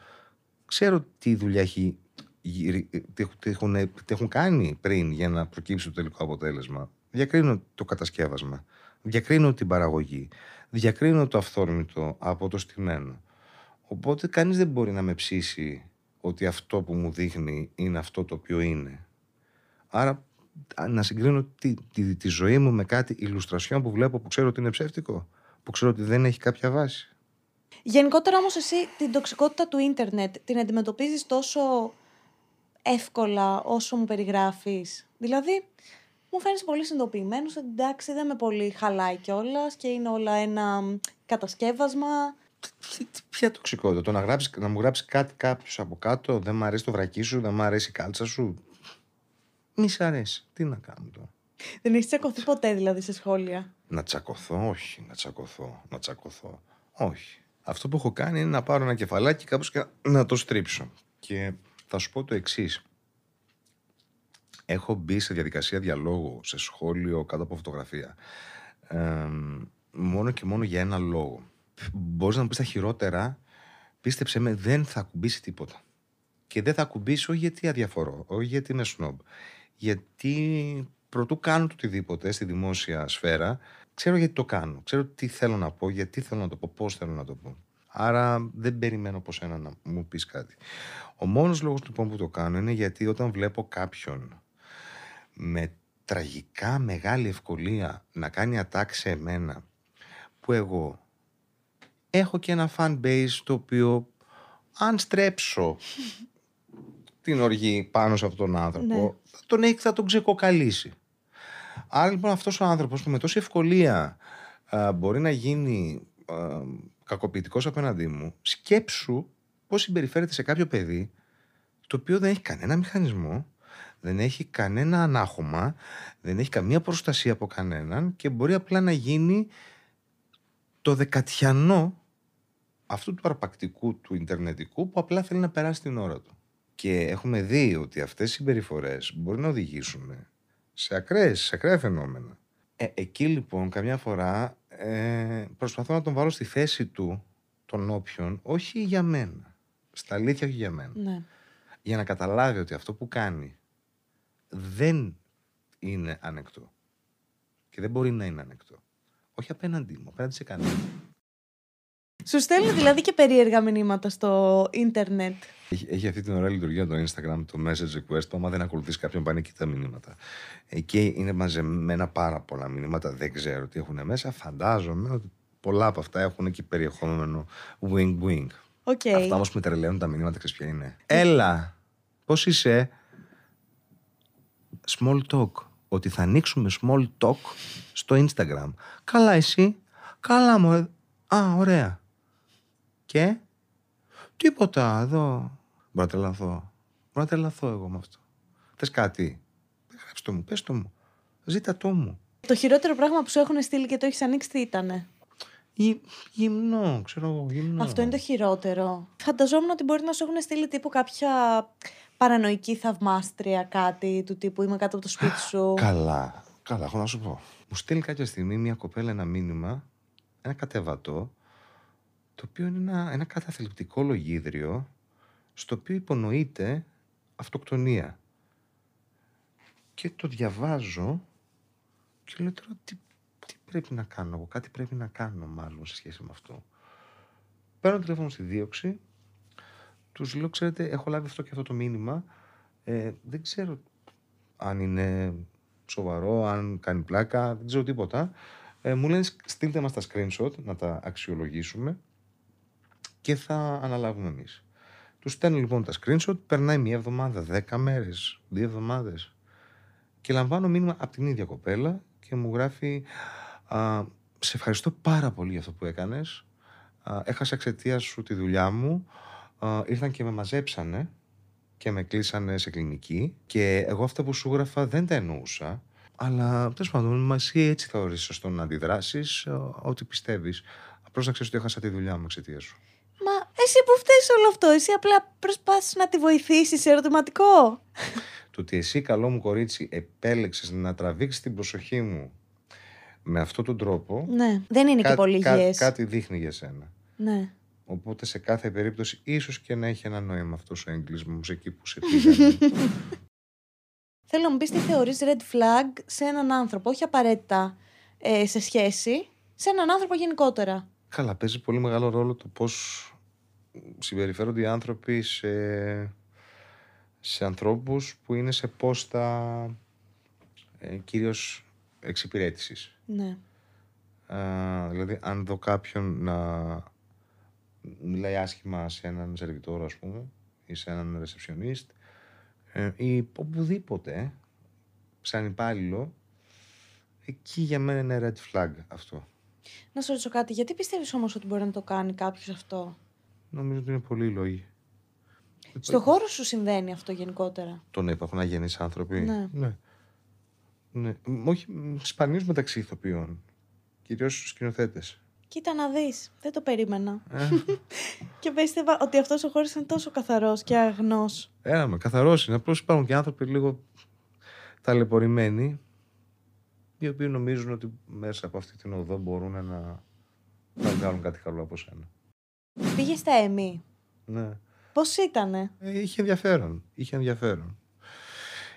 Ξέρω τι δουλειά έχει, γυρι- τι, έχουν- τι έχουν, τι έχουν κάνει πριν για να προκύψει το τελικό αποτέλεσμα. Διακρίνω το κατασκεύασμα, διακρίνω την παραγωγή, διακρίνω το αυθόρμητο από το στημένο. Οπότε κανείς δεν μπορεί να με ψήσει ότι αυτό που μου δείχνει είναι αυτό το οποίο είναι. Άρα α, να συγκρίνω τη, τη, τη ζωή μου με κάτι ηλουστρασιόν που βλέπω που ξέρω ότι είναι ψεύτικο, που ξέρω ότι δεν έχει κάποια βάση. Γενικότερα όμως εσύ την τοξικότητα του ίντερνετ την αντιμετωπίζεις τόσο εύκολα όσο μου περιγράφεις; Δηλαδή, μου φαίνεσαι πολύ συνειδητοποιημένος ότι εντάξει δεν με πολύ χαλάει κιόλας και είναι όλα ένα μ, κατασκεύασμα. Τι- τι- Ποια τοξικότητα, το να, γράψεις, να μου γράψεις κάτι κάποιος από κάτω, δεν μ' αρέσει το βρακί σου, δεν μ' αρέσει η κάλτσα σου. Μη σ' αρέσει. Τι να κάνω τώρα; Δεν έχεις τσακωθεί ποτέ δηλαδή σε σχόλια; Να τσακωθώ, όχι, να τσακωθώ, να τσακωθώ. Όχι. Αυτό που έχω κάνει είναι να πάρω ένα κεφαλάκι κάπως και να το στρίψω. Και θα σου πω το εξής. Έχω μπει σε διαδικασία διαλόγου, σε σχόλιο κάτω από φωτογραφία. Ε, μόνο και μόνο για ένα λόγο. Μπορείς να μου πεις τα χειρότερα, πίστεψε με, δεν θα ακουμπήσει τίποτα. Και δεν θα ακουμπήσει όχι γιατί αδιαφορώ, όχι γιατί είμαι σνόμπ. Γιατί προτού κάνω το οτιδήποτε στη δημόσια σφαίρα, ξέρω γιατί το κάνω. Ξέρω τι θέλω να πω, γιατί θέλω να το πω, πώς θέλω να το πω. Άρα δεν περιμένω από σένα να μου πεις κάτι. Ο μόνος λόγος λοιπόν που το κάνω είναι γιατί όταν βλέπω κάποιον με τραγικά μεγάλη ευκολία να κάνει attack σε εμένα που εγώ έχω και ένα fan base το οποίο αν στρέψω την οργή πάνω σε αυτόν τον άνθρωπο Ναι. θα τον έχει, θα τον ξεκοκαλίσει. Άρα λοιπόν αυτός ο άνθρωπος που με τόση ευκολία α, μπορεί να γίνει α, κακοποιητικός απέναντί μου, σκέψου πώς συμπεριφέρεται σε κάποιο παιδί το οποίο δεν έχει κανένα μηχανισμό, δεν έχει κανένα ανάχωμα, δεν έχει καμία προστασία από κανέναν και μπορεί απλά να γίνει το δεκατιανό αυτού του αρπακτικού του Ιντερνετικού που απλά θέλει να περάσει την ώρα του. Και έχουμε δει ότι αυτές οι συμπεριφορές μπορεί να οδηγήσουν σε ακραίες, σε ακραία φαινόμενα. Ε, εκεί λοιπόν καμιά φορά ε, προσπαθώ να τον βάλω στη θέση του τον όποιον, όχι για μένα. Στα αλήθεια όχι για μένα. Ναι. Για να καταλάβει ότι αυτό που κάνει δεν είναι ανεκτό. Και δεν μπορεί να είναι ανεκτό. Όχι απέναντί μου, απέναντι σε κανέναν. Σου στέλνουν δηλαδή και περίεργα μηνύματα στο ίντερνετ. Έχει, έχει αυτή την ωραία λειτουργία το Instagram, το message request, που άμα δεν ακολουθείς κάποιον πάνε εκεί τα μηνύματα. Εκεί είναι μαζεμένα πάρα πολλά μηνύματα, δεν ξέρω τι έχουν μέσα. Φαντάζομαι ότι πολλά από αυτά έχουν και περιεχόμενο wink wink. OK. Αυτά όμως που με τρελαίνουν τα μηνύματα, ξέρεις ποια είναι. Έλα, πώς είσαι; Small talk. Ότι θα ανοίξουμε small talk στο Instagram. Καλά, εσύ; Καλά, μου. Α, ωραία. Και; Τίποτα, εδώ. Μπορώ να τρελαθώ. Μπορώ να τρελαθώ εγώ με αυτό. Θες κάτι; Γράψτε το μου, πες το μου. Ζήτα το μου. Το χειρότερο πράγμα που σου έχουν στείλει και το έχεις ανοίξει τι ήτανε; Γι, γυμνό, ξέρω εγώ, γυμνό. Αυτό είναι το χειρότερο. Φανταζόμουν ότι μπορεί να σου έχουν στείλει τύπου κάποια παρανοϊκή θαυμάστρια, κάτι του τύπου είμαι κάτω από το σπίτι σου. Καλά, καλά, έχω να σου πω. Μου στέλνει κάποια στιγμή μια κοπέλα ένα μήνυμα, ένα κατεβατό, το οποίο είναι ένα, ένα καταθλιπτικό λογίδριο, στο οποίο υπονοείται αυτοκτονία. Και το διαβάζω και λέω τώρα τι, τι πρέπει να κάνω εγώ, κάτι πρέπει να κάνω μάλλον σε σχέση με αυτό. Παίρνω τηλέφωνο στη δίωξη, τους λέω, ξέρετε, έχω λάβει αυτό και αυτό το μήνυμα, ε, δεν ξέρω αν είναι σοβαρό, αν κάνει πλάκα, δεν ξέρω τίποτα. Ε, μου λένε στείλτε μας τα screenshot να τα αξιολογήσουμε και θα αναλάβουμε εμείς. Του στέλνω λοιπόν τα screenshot, περνάει μία εβδομάδα, δέκα μέρες, δύο εβδομάδες και λαμβάνω μήνυμα από την ίδια κοπέλα και μου γράφει «Α, σε ευχαριστώ πάρα πολύ για αυτό που έκανες. Α, έχασα εξαιτίας σου τη δουλειά μου. Α, ήρθαν και με μαζέψανε και με κλείσανε σε κλινική και εγώ αυτά που σου έγραφα δεν τα εννοούσα. Αλλά τέλος πάντων, μας εσύ έτσι θα ορίσεις σωστό να αντιδράσεις ό,τι πιστεύεις. Απλώ να ξέρει ότι έχασα τη δουλειά μου εξαιτίας σου. Μα εσύ που φταίεις όλο αυτό, εσύ απλά προσπάθησε να τη βοηθήσεις σε ερωτηματικό. Το ότι εσύ, καλό μου κορίτσι, επέλεξες να τραβήξεις την προσοχή μου με αυτόν τον τρόπο. Ναι, δεν είναι και κά- πολύ κά- υγιές. κάτι δείχνει για σένα. Ναι. Οπότε σε κάθε περίπτωση, ίσως και να έχει ένα νόημα αυτός ο έγκλεισμος εκεί που σε πήγανε. Θέλω να μου πεις τι θεωρείς red flag σε έναν άνθρωπο, όχι απαραίτητα ε, σε σχέση, σε έναν άνθρωπο γενικότερα. Καλά, παίζει πολύ μεγάλο ρόλο το πώς συμπεριφέρονται οι άνθρωποι σε, σε ανθρώπους που είναι σε πόστα ε, κυρίως εξυπηρέτησης. Ναι. Α, δηλαδή, αν δω κάποιον να μιλάει άσχημα σε έναν σερβιτόρο, ας πούμε, ή σε έναν ρεσεψιονίστ, ε, ή οπουδήποτε, σαν υπάλληλο, εκεί για μένα είναι red flag αυτό. Να σου ρωτήσω κάτι, γιατί πιστεύεις όμως ότι μπορεί να το κάνει κάποιος αυτό; Νομίζω ότι είναι πολύ λόγοι. Στο χώρο σου συμβαίνει αυτό γενικότερα. Το να υπάρχουν αγενείς άνθρωποι. Ναι. ναι. Ναι. Μ, Όχι, μ, σπανίως μεταξύ ηθοποιών. Κυρίως στους σκηνοθέτες. Κοίτα να δεις, δεν το περίμενα. Ε, Και πίστευα ότι αυτός ο χώρος είναι τόσο καθαρός και αγνός. Ένα με καθαρός είναι. Απλώς υπάρχουν και άνθρωποι λίγο ταλαιπωρημένοι οι οποίοι νομίζουν ότι μέσα από αυτή την οδό μπορούν να, να βγάλουν κάτι καλό από σένα. Πήγε στα ΕΜΗ. Ναι. Πώς ήτανε; Ε, είχε ενδιαφέρον. Είχε ενδιαφέρον.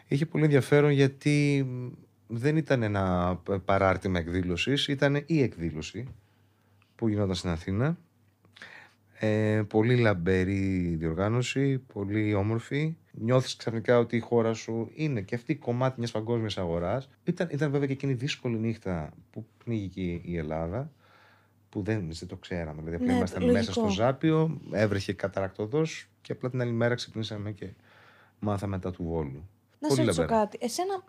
Είχε πολύ ενδιαφέρον γιατί μ, δεν ήταν ένα π- παράρτημα εκδήλωσης, ήταν η εκδήλωση που γινόταν στην Αθήνα. Ε, πολύ λαμπερή διοργάνωση, πολύ όμορφη. Νιώθεις ξαφνικά ότι η χώρα σου είναι και αυτή κομμάτι μιας παγκόσμιας αγοράς. Ήταν, ήταν βέβαια και εκείνη η δύσκολη νύχτα που πνίγηκε η Ελλάδα, που δεν, δεν το ξέραμε. Δηλαδή, απλά Ναι, ήμασταν λογικό. μέσα στο Ζάπιο, έβρεχε καταρακτοδός και απλά την άλλη μέρα ξυπνήσαμε και μάθαμε μετά του Βόλου. Να Πολύ σε ρωτήσω λαμπερά. κάτι. Εσένα,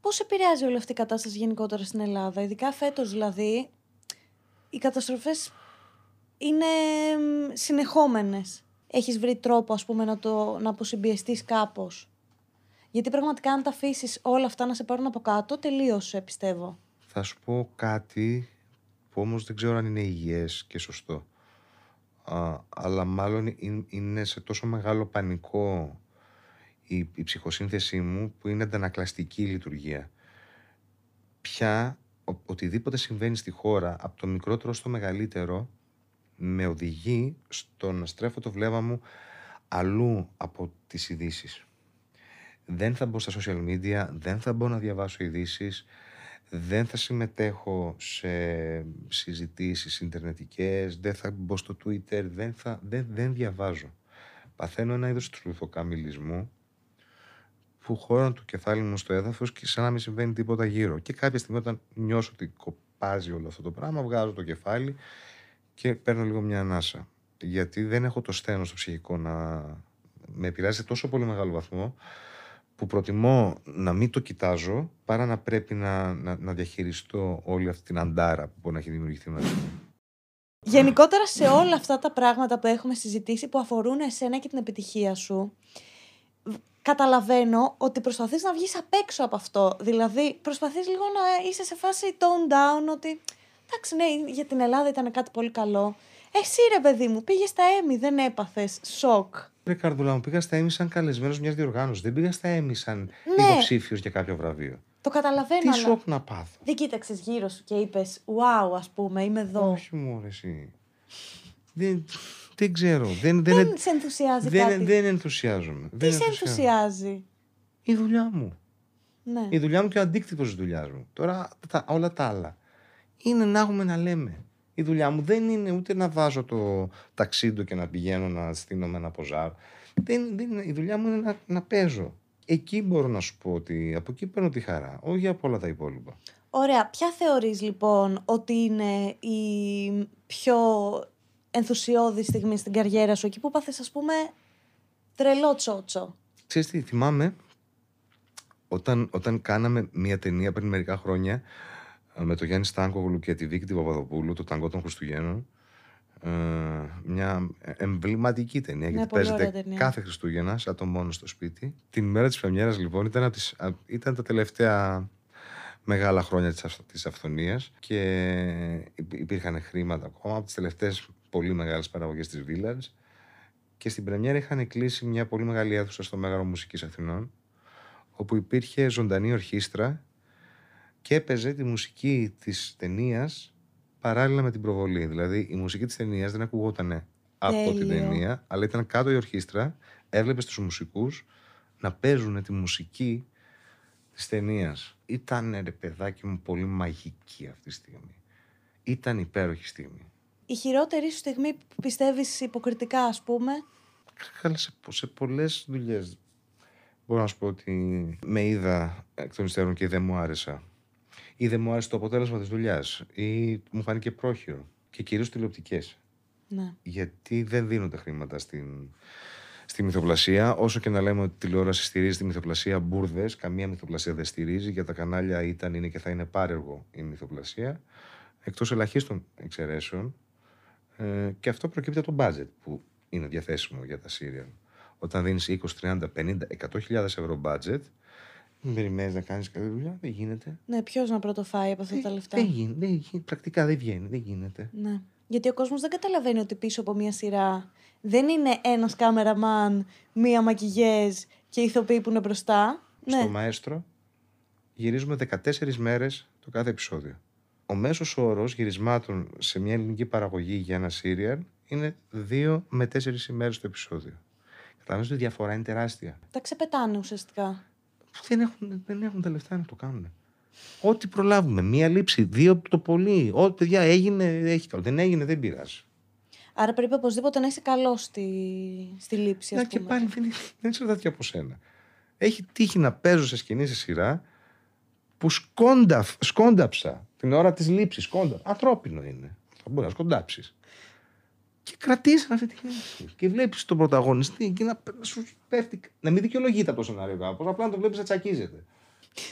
πώς επηρεάζει όλη αυτή η κατάσταση γενικότερα στην Ελλάδα, ειδικά φέτος δηλαδή, οι καταστροφές είναι συνεχόμενες. Έχεις βρει τρόπο, ας πούμε, να, το, να αποσυμπιεστείς κάπως; Γιατί πραγματικά, αν τα αφήσεις όλα αυτά να σε πάρουν από κάτω, τελείωσε, πιστεύω. Θα σου πω κάτι που όμως δεν ξέρω αν είναι υγιές και σωστό. Α, αλλά μάλλον ειν- είναι σε τόσο μεγάλο πανικό η, η ψυχοσύνθεσή μου που είναι αντανακλαστική η λειτουργία. Πια ο- οτιδήποτε συμβαίνει στη χώρα, από το μικρότερο στο μεγαλύτερο, με οδηγεί στο να στρέφω το βλέμμα μου αλλού από τις ειδήσεις. Δεν θα μπω στα social media, δεν θα μπω να διαβάσω ειδήσεις, δεν θα συμμετέχω σε συζητήσεις ιντερνετικές, δεν θα μπω στο Twitter, δεν, θα, δεν, δεν διαβάζω. Παθαίνω ένα είδος τρουθοκαμιλισμού που χώραν το κεφάλι μου στο έδαφος και σαν να μην συμβαίνει τίποτα γύρω. Και κάποια στιγμή όταν νιώσω ότι κοπάζει όλο αυτό το πράγμα, βγάζω το κεφάλι και παίρνω λίγο μια ανάσα. Γιατί δεν έχω το στένος στο ψυχικό να με επηρεάζει σε τόσο πολύ μεγάλο βαθμό που προτιμώ να μην το κοιτάζω παρά να πρέπει να, να, να διαχειριστώ όλη αυτή την αντάρα που μπορεί να έχει δημιουργηθεί μαζί μου. Γενικότερα σε όλα αυτά τα πράγματα που έχουμε συζητήσει που αφορούν εσένα και την επιτυχία σου, β- καταλαβαίνω ότι προσπαθείς να βγεις απ' έξω από αυτό. Δηλαδή, προσπαθείς λίγο να είσαι σε φάση tone down, ότι εντάξει, ναι, για την Ελλάδα ήταν κάτι πολύ καλό. Εσύ ρε παιδί μου, πήγες στα Έμι, δεν έπαθες σοκ. Ρε Καρδουλά μου, πήγα στα Έμι σαν καλεσμένος μιας διοργάνωσης. Δεν πήγα στα Έμι σαν Ναι. υποψήφιος για κάποιο βραβείο. Το καταλαβαίνω, Τι αλλά σοκ να πάθω. δεν κοίταξες γύρω σου και είπες wow, ας πούμε, είμαι εδώ. Όχι μου, ρε, εσύ. Δεν, δεν ξέρω. Δεν, δεν, Δεν σε ενθουσιάζει δεν, κάτι. δεν ενθουσιάζομαι. Τι δεν σε ενθουσιάζομαι. ενθουσιάζει; Η δουλειά μου. Ναι. Η δουλειά μου και ο αντίκτυπος της δουλειάς μου. Τώρα τα, όλα τα άλλα. Είναι να έχουμε να λέμε. Η δουλειά μου δεν είναι ούτε να βάζω το ταξίδι και να πηγαίνω να στείνομαι ένα ποζάρ. Δεν, δεν είναι, η δουλειά μου είναι να, να παίζω. Εκεί μπορώ να σου πω ότι από εκεί παίρνω τη χαρά, όχι από όλα τα υπόλοιπα. Ωραία. Ποια θεωρείς λοιπόν ότι είναι η πιο ενθουσιώδη στιγμή στην καριέρα σου, εκεί που πάθες ας πούμε τρελό τσότσο. Ξέρεις τι, θυμάμαι όταν, όταν κάναμε μια ταινία πριν μερικά χρόνια ε, με τον Γιάννης Στάνκογλου και τη Βίκη την Παπαδοπούλου, το Ταγκό των Χριστουγέννων. ε, μια εμβληματική ταινία, γιατί πολύ παίζεται ωραία ταινία. κάθε Χριστούγεννα, σαν το μόνο στο σπίτι. Την ημέρα της πρεμιέρας λοιπόν ήταν, από τις, α- ήταν τα τελευταία μεγάλα χρόνια της, αυ- της αυθονίας και υπ- υπήρχαν χρήματα ακόμα από τις τελευταίες πολύ μεγάλες παραγωγές της Village και στην πρεμιέρα είχαν κλείσει μια πολύ μεγάλη αίθουσα στο Μέγαρο Μουσικής Αθηνών όπου υπήρχε ζωντανή ορχήστρα και έπαιζε τη μουσική της ταινίας παράλληλα με την προβολή. Δηλαδή η μουσική της ταινίας δεν ακουγόταν από την Τέλειο. ταινία, αλλά ήταν κάτω η ορχήστρα, έβλεπες τους μουσικούς να παίζουν τη μουσική της ταινίας. Ήταν ρε παιδάκι μου πολύ μαγική αυτή τη στιγμή. Ήταν υπέροχη στιγμή. Η χειρότερη σου στιγμή που πιστεύεις υποκριτικά ας πούμε; Καλά, σε, πο- σε πολλές δουλειές. Μπορώ να σου πω ότι με είδα εκ των υστέρων και δεν μου άρεσα. Ή δεν μου άρεσε το αποτέλεσμα της δουλειάς. Ή μου φάνηκε πρόχειρο. Και κυρίως τηλεοπτικές. Ναι. Γιατί δεν δίνονται χρήματα στην, στη μυθοπλασία. Όσο και να λέμε ότι η τηλεόραση στηρίζει τη μυθοπλασία, μπουρδες. Καμία μυθοπλασία δεν στηρίζει. Για τα κανάλια ήταν, είναι και θα είναι πάρεργο η μυθοπλασία. Εκτός ελαχίστων εξαιρέσεων. Ε, και αυτό προκύπτει από το budget που είναι διαθέσιμο για τα serial. Όταν δίνεις 20, 30, 50, 100.000 ευρώ budget, μην περιμένεις να κάνεις καλή δουλειά. Δεν γίνεται. Ναι, ποιος να πρωτοφάει από αυτά τα λεφτά; Δεν γίνεται. Δεν γίνεται. Πρακτικά δεν βγαίνει. Δεν γίνεται. Ναι. Γιατί ο κόσμος δεν καταλαβαίνει ότι πίσω από μία σειρά δεν είναι ένας κάμεραμαν, μία μακιγιέζ και ηθοποιοί που είναι μπροστά. Στο Ναι. Μαέστρο γυρίζουμε 14 μέρες το κάθε επεισόδιο. Ο μέσος όρος γυρισμάτων σε μια ελληνική παραγωγή για ένα σύριαλ είναι 2 με 4 ημέρες το επεισόδιο. Καταλαβαίνεις ότι η διαφορά είναι τεράστια. Τα ξεπετάνε ουσιαστικά. Δεν έχουν, δεν έχουν τα λεφτά να το κάνουν. Ό,τι προλάβουμε. Μία λήψη, δύο το πολύ. Ό,τι παιδιά έγινε, έχει καλό. Δεν έγινε, δεν πειράζει. Άρα πρέπει οπωσδήποτε να είσαι καλός στη, στη λήψη, Να ας και πούμε. πάλι δεν, είναι- δεν εξαρτάται και από σένα. Έχει τύχει να παίζω σε σκηνή σε σειρά που σκόντα, σκόνταψα την ώρα της λήψης. Σκόντα. Ανθρώπινο είναι. Θα μπορείς να σκοντάψεις. Και κρατήσαν αυτή τη λήψη. Και βλέπεις τον πρωταγωνιστή και να, να σου πέφτει. Να μην δικαιολογείται από το σενάριο κάπως. Απλά να το βλέπεις να τσακίζεται.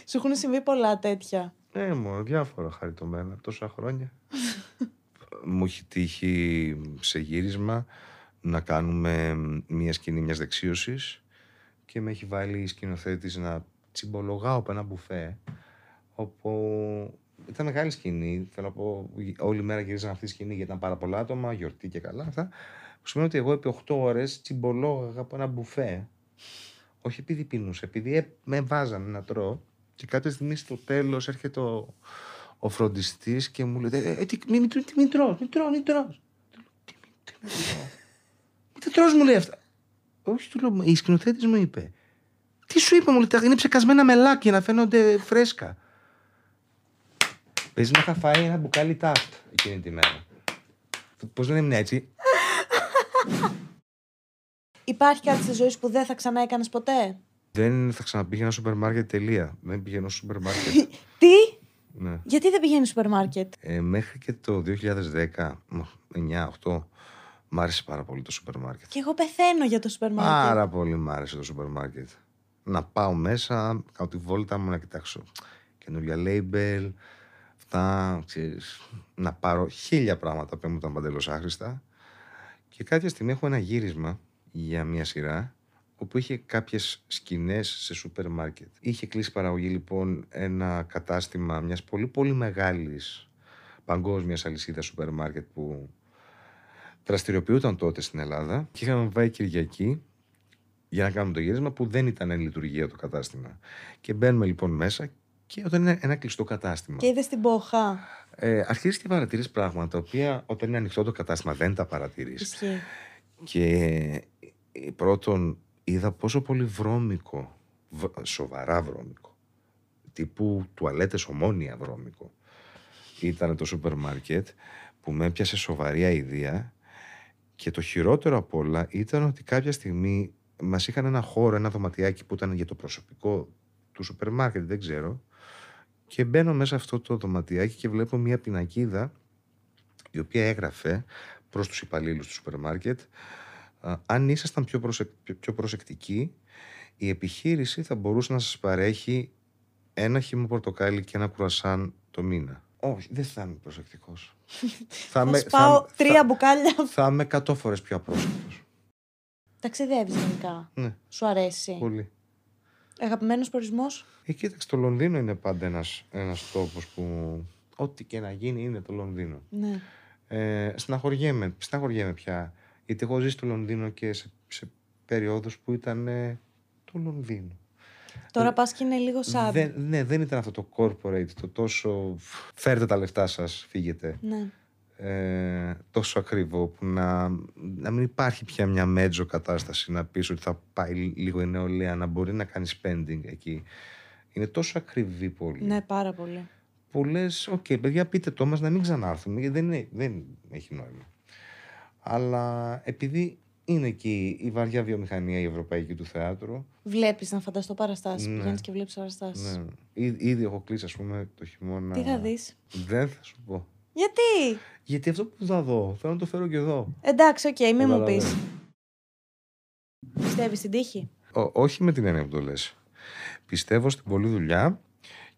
Σου έχουν συμβεί πολλά τέτοια. Ε, μόνο διάφορα χαριτωμένα τόσα χρόνια. Μου έχει τύχει σε γύρισμα να κάνουμε μια σκηνή μιας δεξίωσης και με έχει βάλει η σκηνοθέτης να τσιμπολογάω από ένα μπουφέ όπου ήταν μεγάλη σκηνή. Θέλω να πω, όλη μέρα γυρίζαν αυτή τη σκηνή γιατί ήταν πάρα πολλά άτομα, γιορτή και καλά αυτά. Που σημαίνει ότι εγώ επί 8 ώρες τσιμπολόγαγα από ένα μπουφέ. Όχι επειδή πίνουσα, επειδή ε, με βάζανε να τρώω. Και κάποια στιγμή στο τέλος έρχεται ο, ο φροντιστής και μου λέει: ε, ε, τι, μην, μην, μην, μην τρως, μην τρως, μην τρως. Του λέω, Τι, μην- τι να τρώω. Μην τα τρως, μου λέει αυτά. Όχι, του λέω, η σκηνοθέτης μου είπε. Τι σου είπα, μου λέει, τα είναι ψεκασμένα μελάκια να φαίνονται φρέσκα. Παίζεις να είχα φάει ένα μπουκάλι τάφτ εκείνη τη μέρα. Πώς δεν ήμουν έτσι; Υπάρχει κάτι στη ζωή σου που δεν θα ξανά έκανες ποτέ; Δεν θα ξαναπήγαινα στο σούπερ μάρκετ τελεία. Δεν πηγαίνω στο σούπερ μάρκετ. Τι, ναι. γιατί δεν πηγαίνει σούπερ μάρκετ. Ε, μέχρι και το 2010, 9-8, μ' άρεσε πάρα πολύ το σούπερ μάρκετ. Και εγώ πεθαίνω για το σούπερ μάρκετ. Πάρα πολύ μ' άρεσε το σούπερ μάρκετ. Να πάω μέσα, κάνω τη βόλτα μου να κοιτάξω καινούργια label, αυτά, ξέρεις, να πάρω χίλια πράγματα που μου ήταν παντελώς άχρηστα. Και κάποια στιγμή έχω ένα γύρισμα για μια σειρά όπου είχε κάποιες σκηνές σε σούπερ μάρκετ. Είχε κλείσει παραγωγή λοιπόν ένα κατάστημα μιας πολύ πολύ μεγάλης παγκόσμιας αλυσίδας σούπερ μάρκετ που δραστηριοποιούταν τότε στην Ελλάδα και είχαμε πάει Κυριακή για να κάνουμε το γύρισμα που δεν ήταν εν λειτουργία το κατάστημα. Και μπαίνουμε λοιπόν μέσα και όταν είναι ένα κλειστό κατάστημα. Και είδες την πόχα. Ε, αρχίζεις και παρατηρείς πράγματα τα οποία όταν είναι ανοιχτό το κατάστημα δεν τα παρατηρείς. Ισχύει. Και ε, πρώτον είδα πόσο πολύ βρώμικο, β- σοβαρά βρώμικο, τύπου τουαλέτες ομόνια βρώμικο, ήταν το σούπερ μάρκετ που με έπιασε σοβαρή αηδία και το χειρότερο απ' όλα ήταν ότι κάποια στιγμή μας είχαν ένα χώρο, ένα δωματιάκι που ήταν για το προσωπικό του σούπερ μάρκετ, δεν ξέρω, και μπαίνω μέσα σε αυτό το δωματιάκι και βλέπω μια πινακίδα η οποία έγραφε προς τους υπαλλήλους του σούπερ μάρκετ «Α, αν ήσασταν πιο, προσε- πιο- πιο προσεκτικοί η επιχείρηση θα μπορούσε να σας παρέχει ένα χυμό πορτοκάλι και ένα κουρασάν το μήνα. Όχι, δεν θα είμαι προσεκτικός. θα, Θα σπάω τρία μπουκάλια. θα είμαι 100 φορές πιο απρόσεκτος. Ταξιδεύεις γενικά. Ναι, Σου αρέσει. πολύ. Αγαπημένος προορισμό. Ε, κοίταξε, το Λονδίνο είναι πάντα ένας, ένας τόπος που ό,τι και να γίνει είναι το Λονδίνο. Ναι. Ε, στεναχωριέμαι, στεναχωριέμαι πια. Γιατί έχω ζήσει στο Λονδίνο και σε, σε περιόδους που ήταν ε, το Λονδίνο. Τώρα πας και είναι λίγο σαν. Δεν, ναι, δεν ήταν αυτό το corporate, το τόσο φέρτε τα λεφτά σας, φύγετε. Ναι. Ε, τόσο ακριβό που να, να μην υπάρχει πια μια μέτζο κατάσταση να πεις ότι θα πάει λίγο η νεολαία να μπορεί να κάνει spending εκεί. Είναι τόσο ακριβή πόλη. ναι, πάρα πολύ. Που λες, οκ, παιδιά, πείτε το μας να μην ξανάρθουμε, γιατί δεν, είναι- δεν έχει νόημα. Αλλά επειδή είναι εκεί η βαριά βιομηχανία η ευρωπαϊκή του θεάτρου, Βλέπεις να φανταστώ παραστάσεις. Ναι. Πηγαίνεις και βλέπεις παραστάσεις. ναι, Ή- ήδη έχω κλείσει, ας πούμε, το χειμώνα. Τι θα δεις; Δεν θα σου πω. Γιατί; Γιατί αυτό που θα δω, θέλω να το φέρω και εδώ. Εντάξει, οκ, μην μου πεις. Καταλαβαίνω. Πιστεύεις στην τύχη; Ό- όχι με την έννοια που το λες. Πιστεύω στην πολλή δουλειά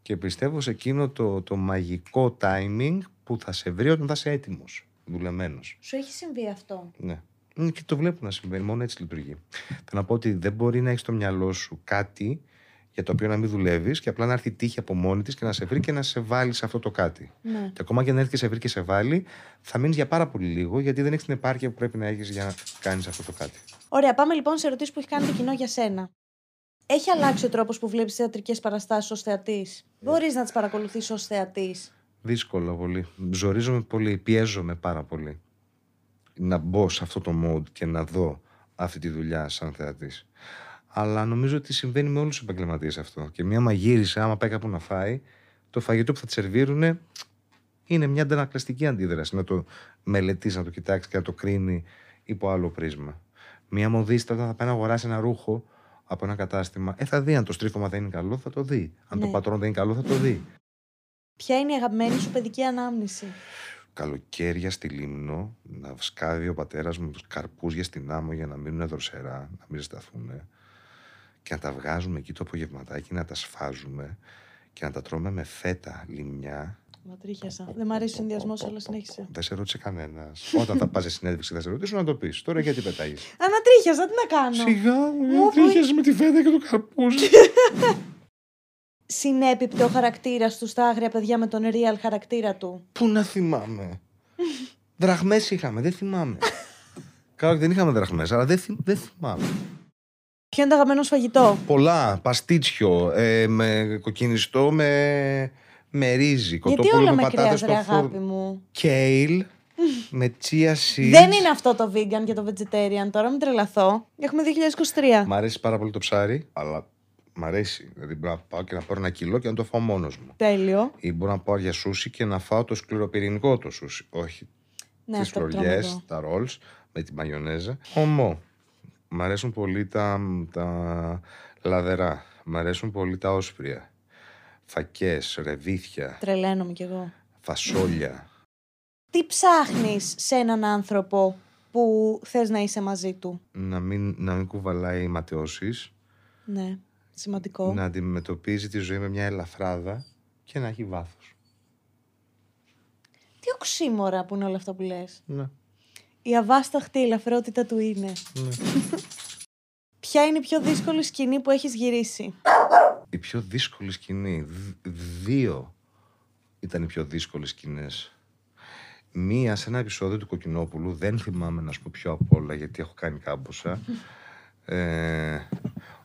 και πιστεύω σε εκείνο το, το μαγικό timing που θα σε βρει όταν θα είσαι έτοιμος, δουλεμένος. Σου έχει συμβεί αυτό; Ναι. Μ, Και το βλέπω να συμβαίνει, μόνο έτσι λειτουργεί. Θέλω να πω ότι δεν μπορεί να έχεις στο μυαλό σου κάτι για το οποίο να μην δουλεύεις και απλά να έρθει η τύχη από μόνη της και να σε βρει και να σε βάλει σε αυτό το κάτι. Ναι. Και ακόμα και αν έρθει και σε βρει και σε βάλει, θα μείνεις για πάρα πολύ λίγο γιατί δεν έχεις την επάρκεια που πρέπει να έχεις για να κάνεις αυτό το κάτι. Ωραία, πάμε λοιπόν σε ερωτήσεις που έχει κάνει το κοινό για σένα. Έχει αλλάξει ο τρόπος που βλέπεις θεατρικές παραστάσεις ως θεατής; Μπορείς να τις παρακολουθήσει ως θεατής; Δύσκολο πολύ. Ζορίζομαι πολύ, πιέζομαι πάρα πολύ. Να μπω σε αυτό το mode και να δω αυτή τη δουλειά σαν θεατής. Αλλά νομίζω ότι συμβαίνει με όλους τους επαγγελματίες αυτό. Και μια μαγείρισε, άμα πάει κάπου να φάει, το φαγητό που θα τη σερβίρουνε Είναι μια αντανακλαστική αντίδραση να το μελετήσει, να το κοιτάξεις και να το κρίνει υπό άλλο πρίσμα. Μια μοδίστα όταν θα πάει να αγοράσει ένα ρούχο από ένα κατάστημα, ε, θα δει αν το στρίφωμα δεν είναι καλό, θα το δει. Αν το Ναι. πατρόν δεν είναι καλό, θα το δει. Ποια είναι η αγαπημένη σου παιδική ανάμνηση; Καλοκαίρια στη Λίμνο, να σκάβει ο πατέρας μου του καρπούζια στην άμμο για να μείνουν δροσερά, να μην ζεσταθούν. Και να τα βγάζουμε εκεί το απογευματάκι, να τα σφάζουμε και να τα τρώμε με φέτα, λιμιά. Μα τρίχιασα. Δεν μ' αρέσει ο συνδυασμός, αλλά συνέχισε. Δεν σε ρώτησε κανένας. Όταν θα πας σε συνέντευξη, θα σε ρωτήσουν να το πεις. Τώρα γιατί πετάγεις; Ανατρίχιασα, τι να κάνω; Σιγά Μου μου, τρίχιαζε με τη φέτα και το καρπούζι. Συνέπιπτε ο χαρακτήρας του στα άγρια παιδιά με τον real χαρακτήρα του. Πού να θυμάμαι; Δραχμές είχαμε, δεν θυμάμαι. Καλά, δεν είχαμε δραχμές, αλλά δεν, θυμ- δεν θυμάμαι. Ποιο είναι το αγαπημένο σου φαγητό; Πολλά. Παστίτσιο, ε, με κοκκινιστό, με, με ρύζι. Γιατί Κοτόπουλο όλα με με πατάτες κρέας, ρε στο αγάπη φούρνο. μου. Κέιλ, με chia seeds. Δεν είναι αυτό το vegan και το vegetarian τώρα, μην τρελαθώ. Έχουμε 2023. Μ' αρέσει πάρα πολύ το ψάρι, αλλά μ' αρέσει. Δηλαδή μπορώ να πάω και να πάρω ένα κιλό και να το φάω μόνος μου. Τέλειο. Ή μπορώ να πάω για σούσι και να φάω το σκληροπυρηνικό το σούσι. Όχι Ναι, τις αυτό που τρώμε φλωριές, εδώ. τα ρολς με τη μαγιονέζα. Ομό. Μ' αρέσουν πολύ τα, τα λαδερά. Μ' αρέσουν πολύ τα όσπρια. Φακές, ρεβίθια, Τρελαίνομαι κι εγώ. φασόλια. Τι ψάχνεις σε έναν άνθρωπο που θες να είσαι μαζί του; Να μην, να μην κουβαλάει ματαιώσεις. Ναι, σημαντικό. Να αντιμετωπίζει τη ζωή με μια ελαφράδα και να έχει βάθος. Τι οξύμορα που είναι όλα αυτά που λες; Ναι. Η αβάσταχτη ελαφρότητα του είναι. ναι. Ποια είναι η πιο δύσκολη σκηνή που έχεις γυρίσει; Η πιο δύσκολη σκηνή. δ- Δύο ήταν οι πιο δύσκολες σκηνές. Μία σε ένα επεισόδιο του Κοκκινόπουλου, δεν θυμάμαι να σου πω πιο απ' όλα γιατί έχω κάνει κάμποσα. ε,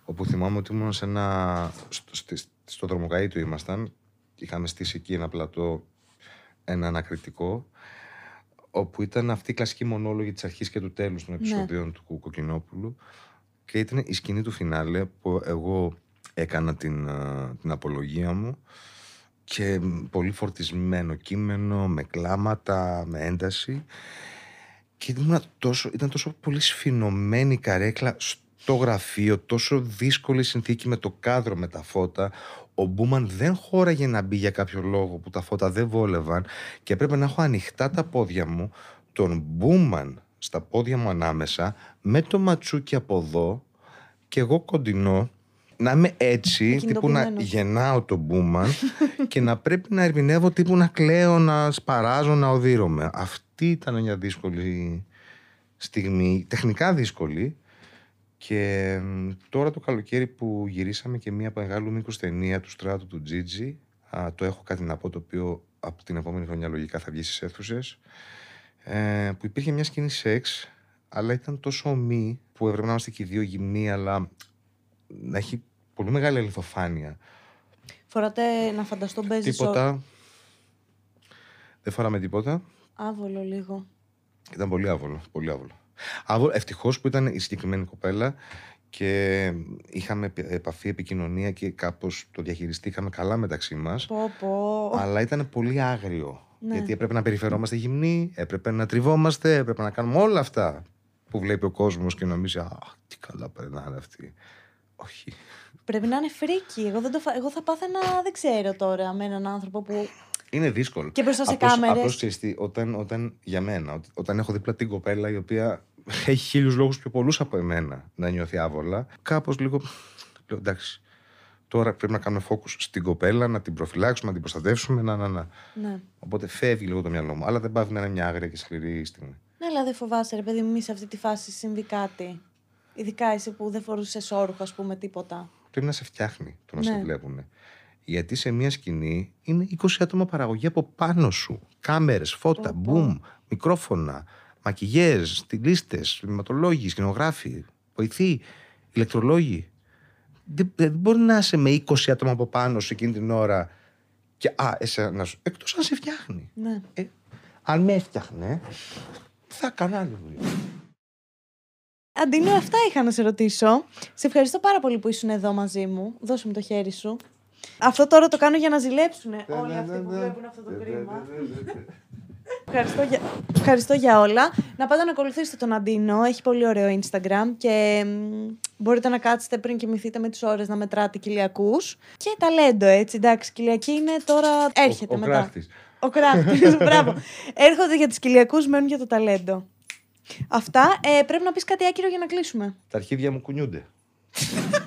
όπου θυμάμαι ότι ήμουν σε ένα. Στο, στη- στο δρομοκαΐτο ήμασταν. Είχαμε στήσει εκεί ένα πλατό, ένα ανακριτικό. Όπου ήταν αυτή η κλασική μονόλογη της αρχής και του τέλους των επεισοδίων του Κοκκινόπουλου. Και ήταν η σκηνή του φινάλε που εγώ έκανα την, α, την απολογία μου και μ, πολύ φορτισμένο κείμενο, με κλάματα, με ένταση και ήμουνα τόσο, ήταν τόσο πολύ σφινωμένη η καρέκλα στο γραφείο, τόσο δύσκολη συνθήκη με το κάδρο με τα φώτα. Ο Μπούμαν δεν χώραγε να μπει για κάποιο λόγο που τα φώτα δεν βόλευαν και έπρεπε να έχω ανοιχτά τα πόδια μου, τον Μπούμαν στα πόδια μου ανάμεσα, με το ματσούκι από εδώ και εγώ κοντινό να είμαι έτσι, τύπου να Εκκινητοποιημένος. γεννάω τον Μπούμαν και να πρέπει να ερμηνεύω τύπου να κλαίω, να σπαράζω, να οδύρωμαι. Αυτή ήταν μια δύσκολη στιγμή, τεχνικά δύσκολη. Και μ, τώρα το καλοκαίρι που γυρίσαμε και μια μεγάλου μήκους ταινία του στράτου του Τζίτζι, α, το έχω κάτι να πω το οποίο από την επόμενη χρονιά λογικά θα βγει στις αίθουσες, ε, που υπήρχε μια σκηνή σεξ, αλλά ήταν τόσο ομή που έπρεπε να είμαστε και οι δύο γυμνοί, αλλά να έχει πολύ μεγάλη αληθοφάνεια. Φοράτε να φανταστώ μπέζι σο- Τίποτα. Δεν φοράμε τίποτα. Άβολο λίγο. Ήταν πολύ άβολο. Πολύ άβολο. Άβολο Ευτυχώς που ήταν η συγκεκριμένη κοπέλα και είχαμε επ- επαφή, επικοινωνία και κάπως το διαχειριστήκαμε καλά μεταξύ μας. Πω πω. Αλλά ήταν πολύ άγριο. Ναι. Γιατί έπρεπε να περιφερόμαστε γυμνοί, έπρεπε να τριβόμαστε, έπρεπε να κάνουμε όλα αυτά που βλέπει ο κόσμος και νομίζει Α, τι καλά περνάνε αυτοί. Όχι. Πρέπει να είναι φρίκι. Εγώ, δεν το φα... Εγώ θα πάθαινα, δεν ξέρω τώρα, με έναν άνθρωπο που. Είναι δύσκολο. Και μπροστά σε Απλώς- κάμερες. απλώς ξέρεις τι, όταν, όταν, για μένα, ότι- όταν έχω δίπλα την κοπέλα η οποία έχει χίλιους λόγους πιο πολλούς από εμένα να νιώθει άβολα, κάπως λίγο, λέω εντάξει, τώρα πρέπει να κάνουμε focus στην κοπέλα, να την προφυλάξουμε, να την προστατεύσουμε, να, να, να. Ναι. Οπότε φεύγει λίγο το μυαλό μου, αλλά δεν πάει να είναι μια άγρια και σκληρή στιγμή. Ναι, αλλά δεν φοβάσαι, ρε παιδί μου, μη σε αυτή τη φάση συμβεί κάτι. Ειδικά εσύ που δεν φορούσες όρουχο, ας πούμε, τίποτα. Πρέπει να σε φτιάχνει το να Ναι. σε βλέπουν. Γιατί σε μια σκηνή είναι 20 άτομα παραγωγή από πάνω σου. Κάμερες, φώτα, Πω, πω. μπουμ, μικρόφωνα, μακιγιές, στυλίστες, φιλματολόγοι, σκηνογράφοι, βοηθοί, ηλεκτρολόγοι. Δεν, δεν μπορεί να είσαι με 20 άτομα από πάνω σου εκείνη την ώρα και α, εσένα να σου... Εκτός αν σε φτιάχνει. Ναι. Ε, αν με έφτιαχνε, θα έκανα άλλη δουλειά. Αντίνο, αυτά είχα να σε ρωτήσω. Σε ευχαριστώ πάρα πολύ που ήσουν εδώ μαζί μου. Δώσε μου το χέρι σου. Αυτό τώρα το κάνω για να ζηλέψουν Ναι, όλοι ναι, αυτοί ναι, που ναι. βλέπουν αυτό το Ναι, ναι, κρίμα. ναι, ναι, ναι. Ευχαριστώ για, ευχαριστώ για όλα. Να πάτε να ακολουθήσετε τον Αντίνο. Έχει πολύ ωραίο Instagram και μ, μπορείτε να κάτσετε πριν κοιμηθείτε με τις ώρες να μετράτε κοιλιακούς. Και ταλέντο έτσι, εντάξει, κοιλιακή είναι τώρα... Έρχεται Ο, ο μετά. κράχτης. Ο κράχτης, μπράβο. Έρχονται για τις κοιλιακούς, μένουν για το ταλέντο. Αυτά. Ε, πρέπει να πεις κάτι άκυρο για να κλείσουμε. Τα αρχίδια μου κουνιούνται.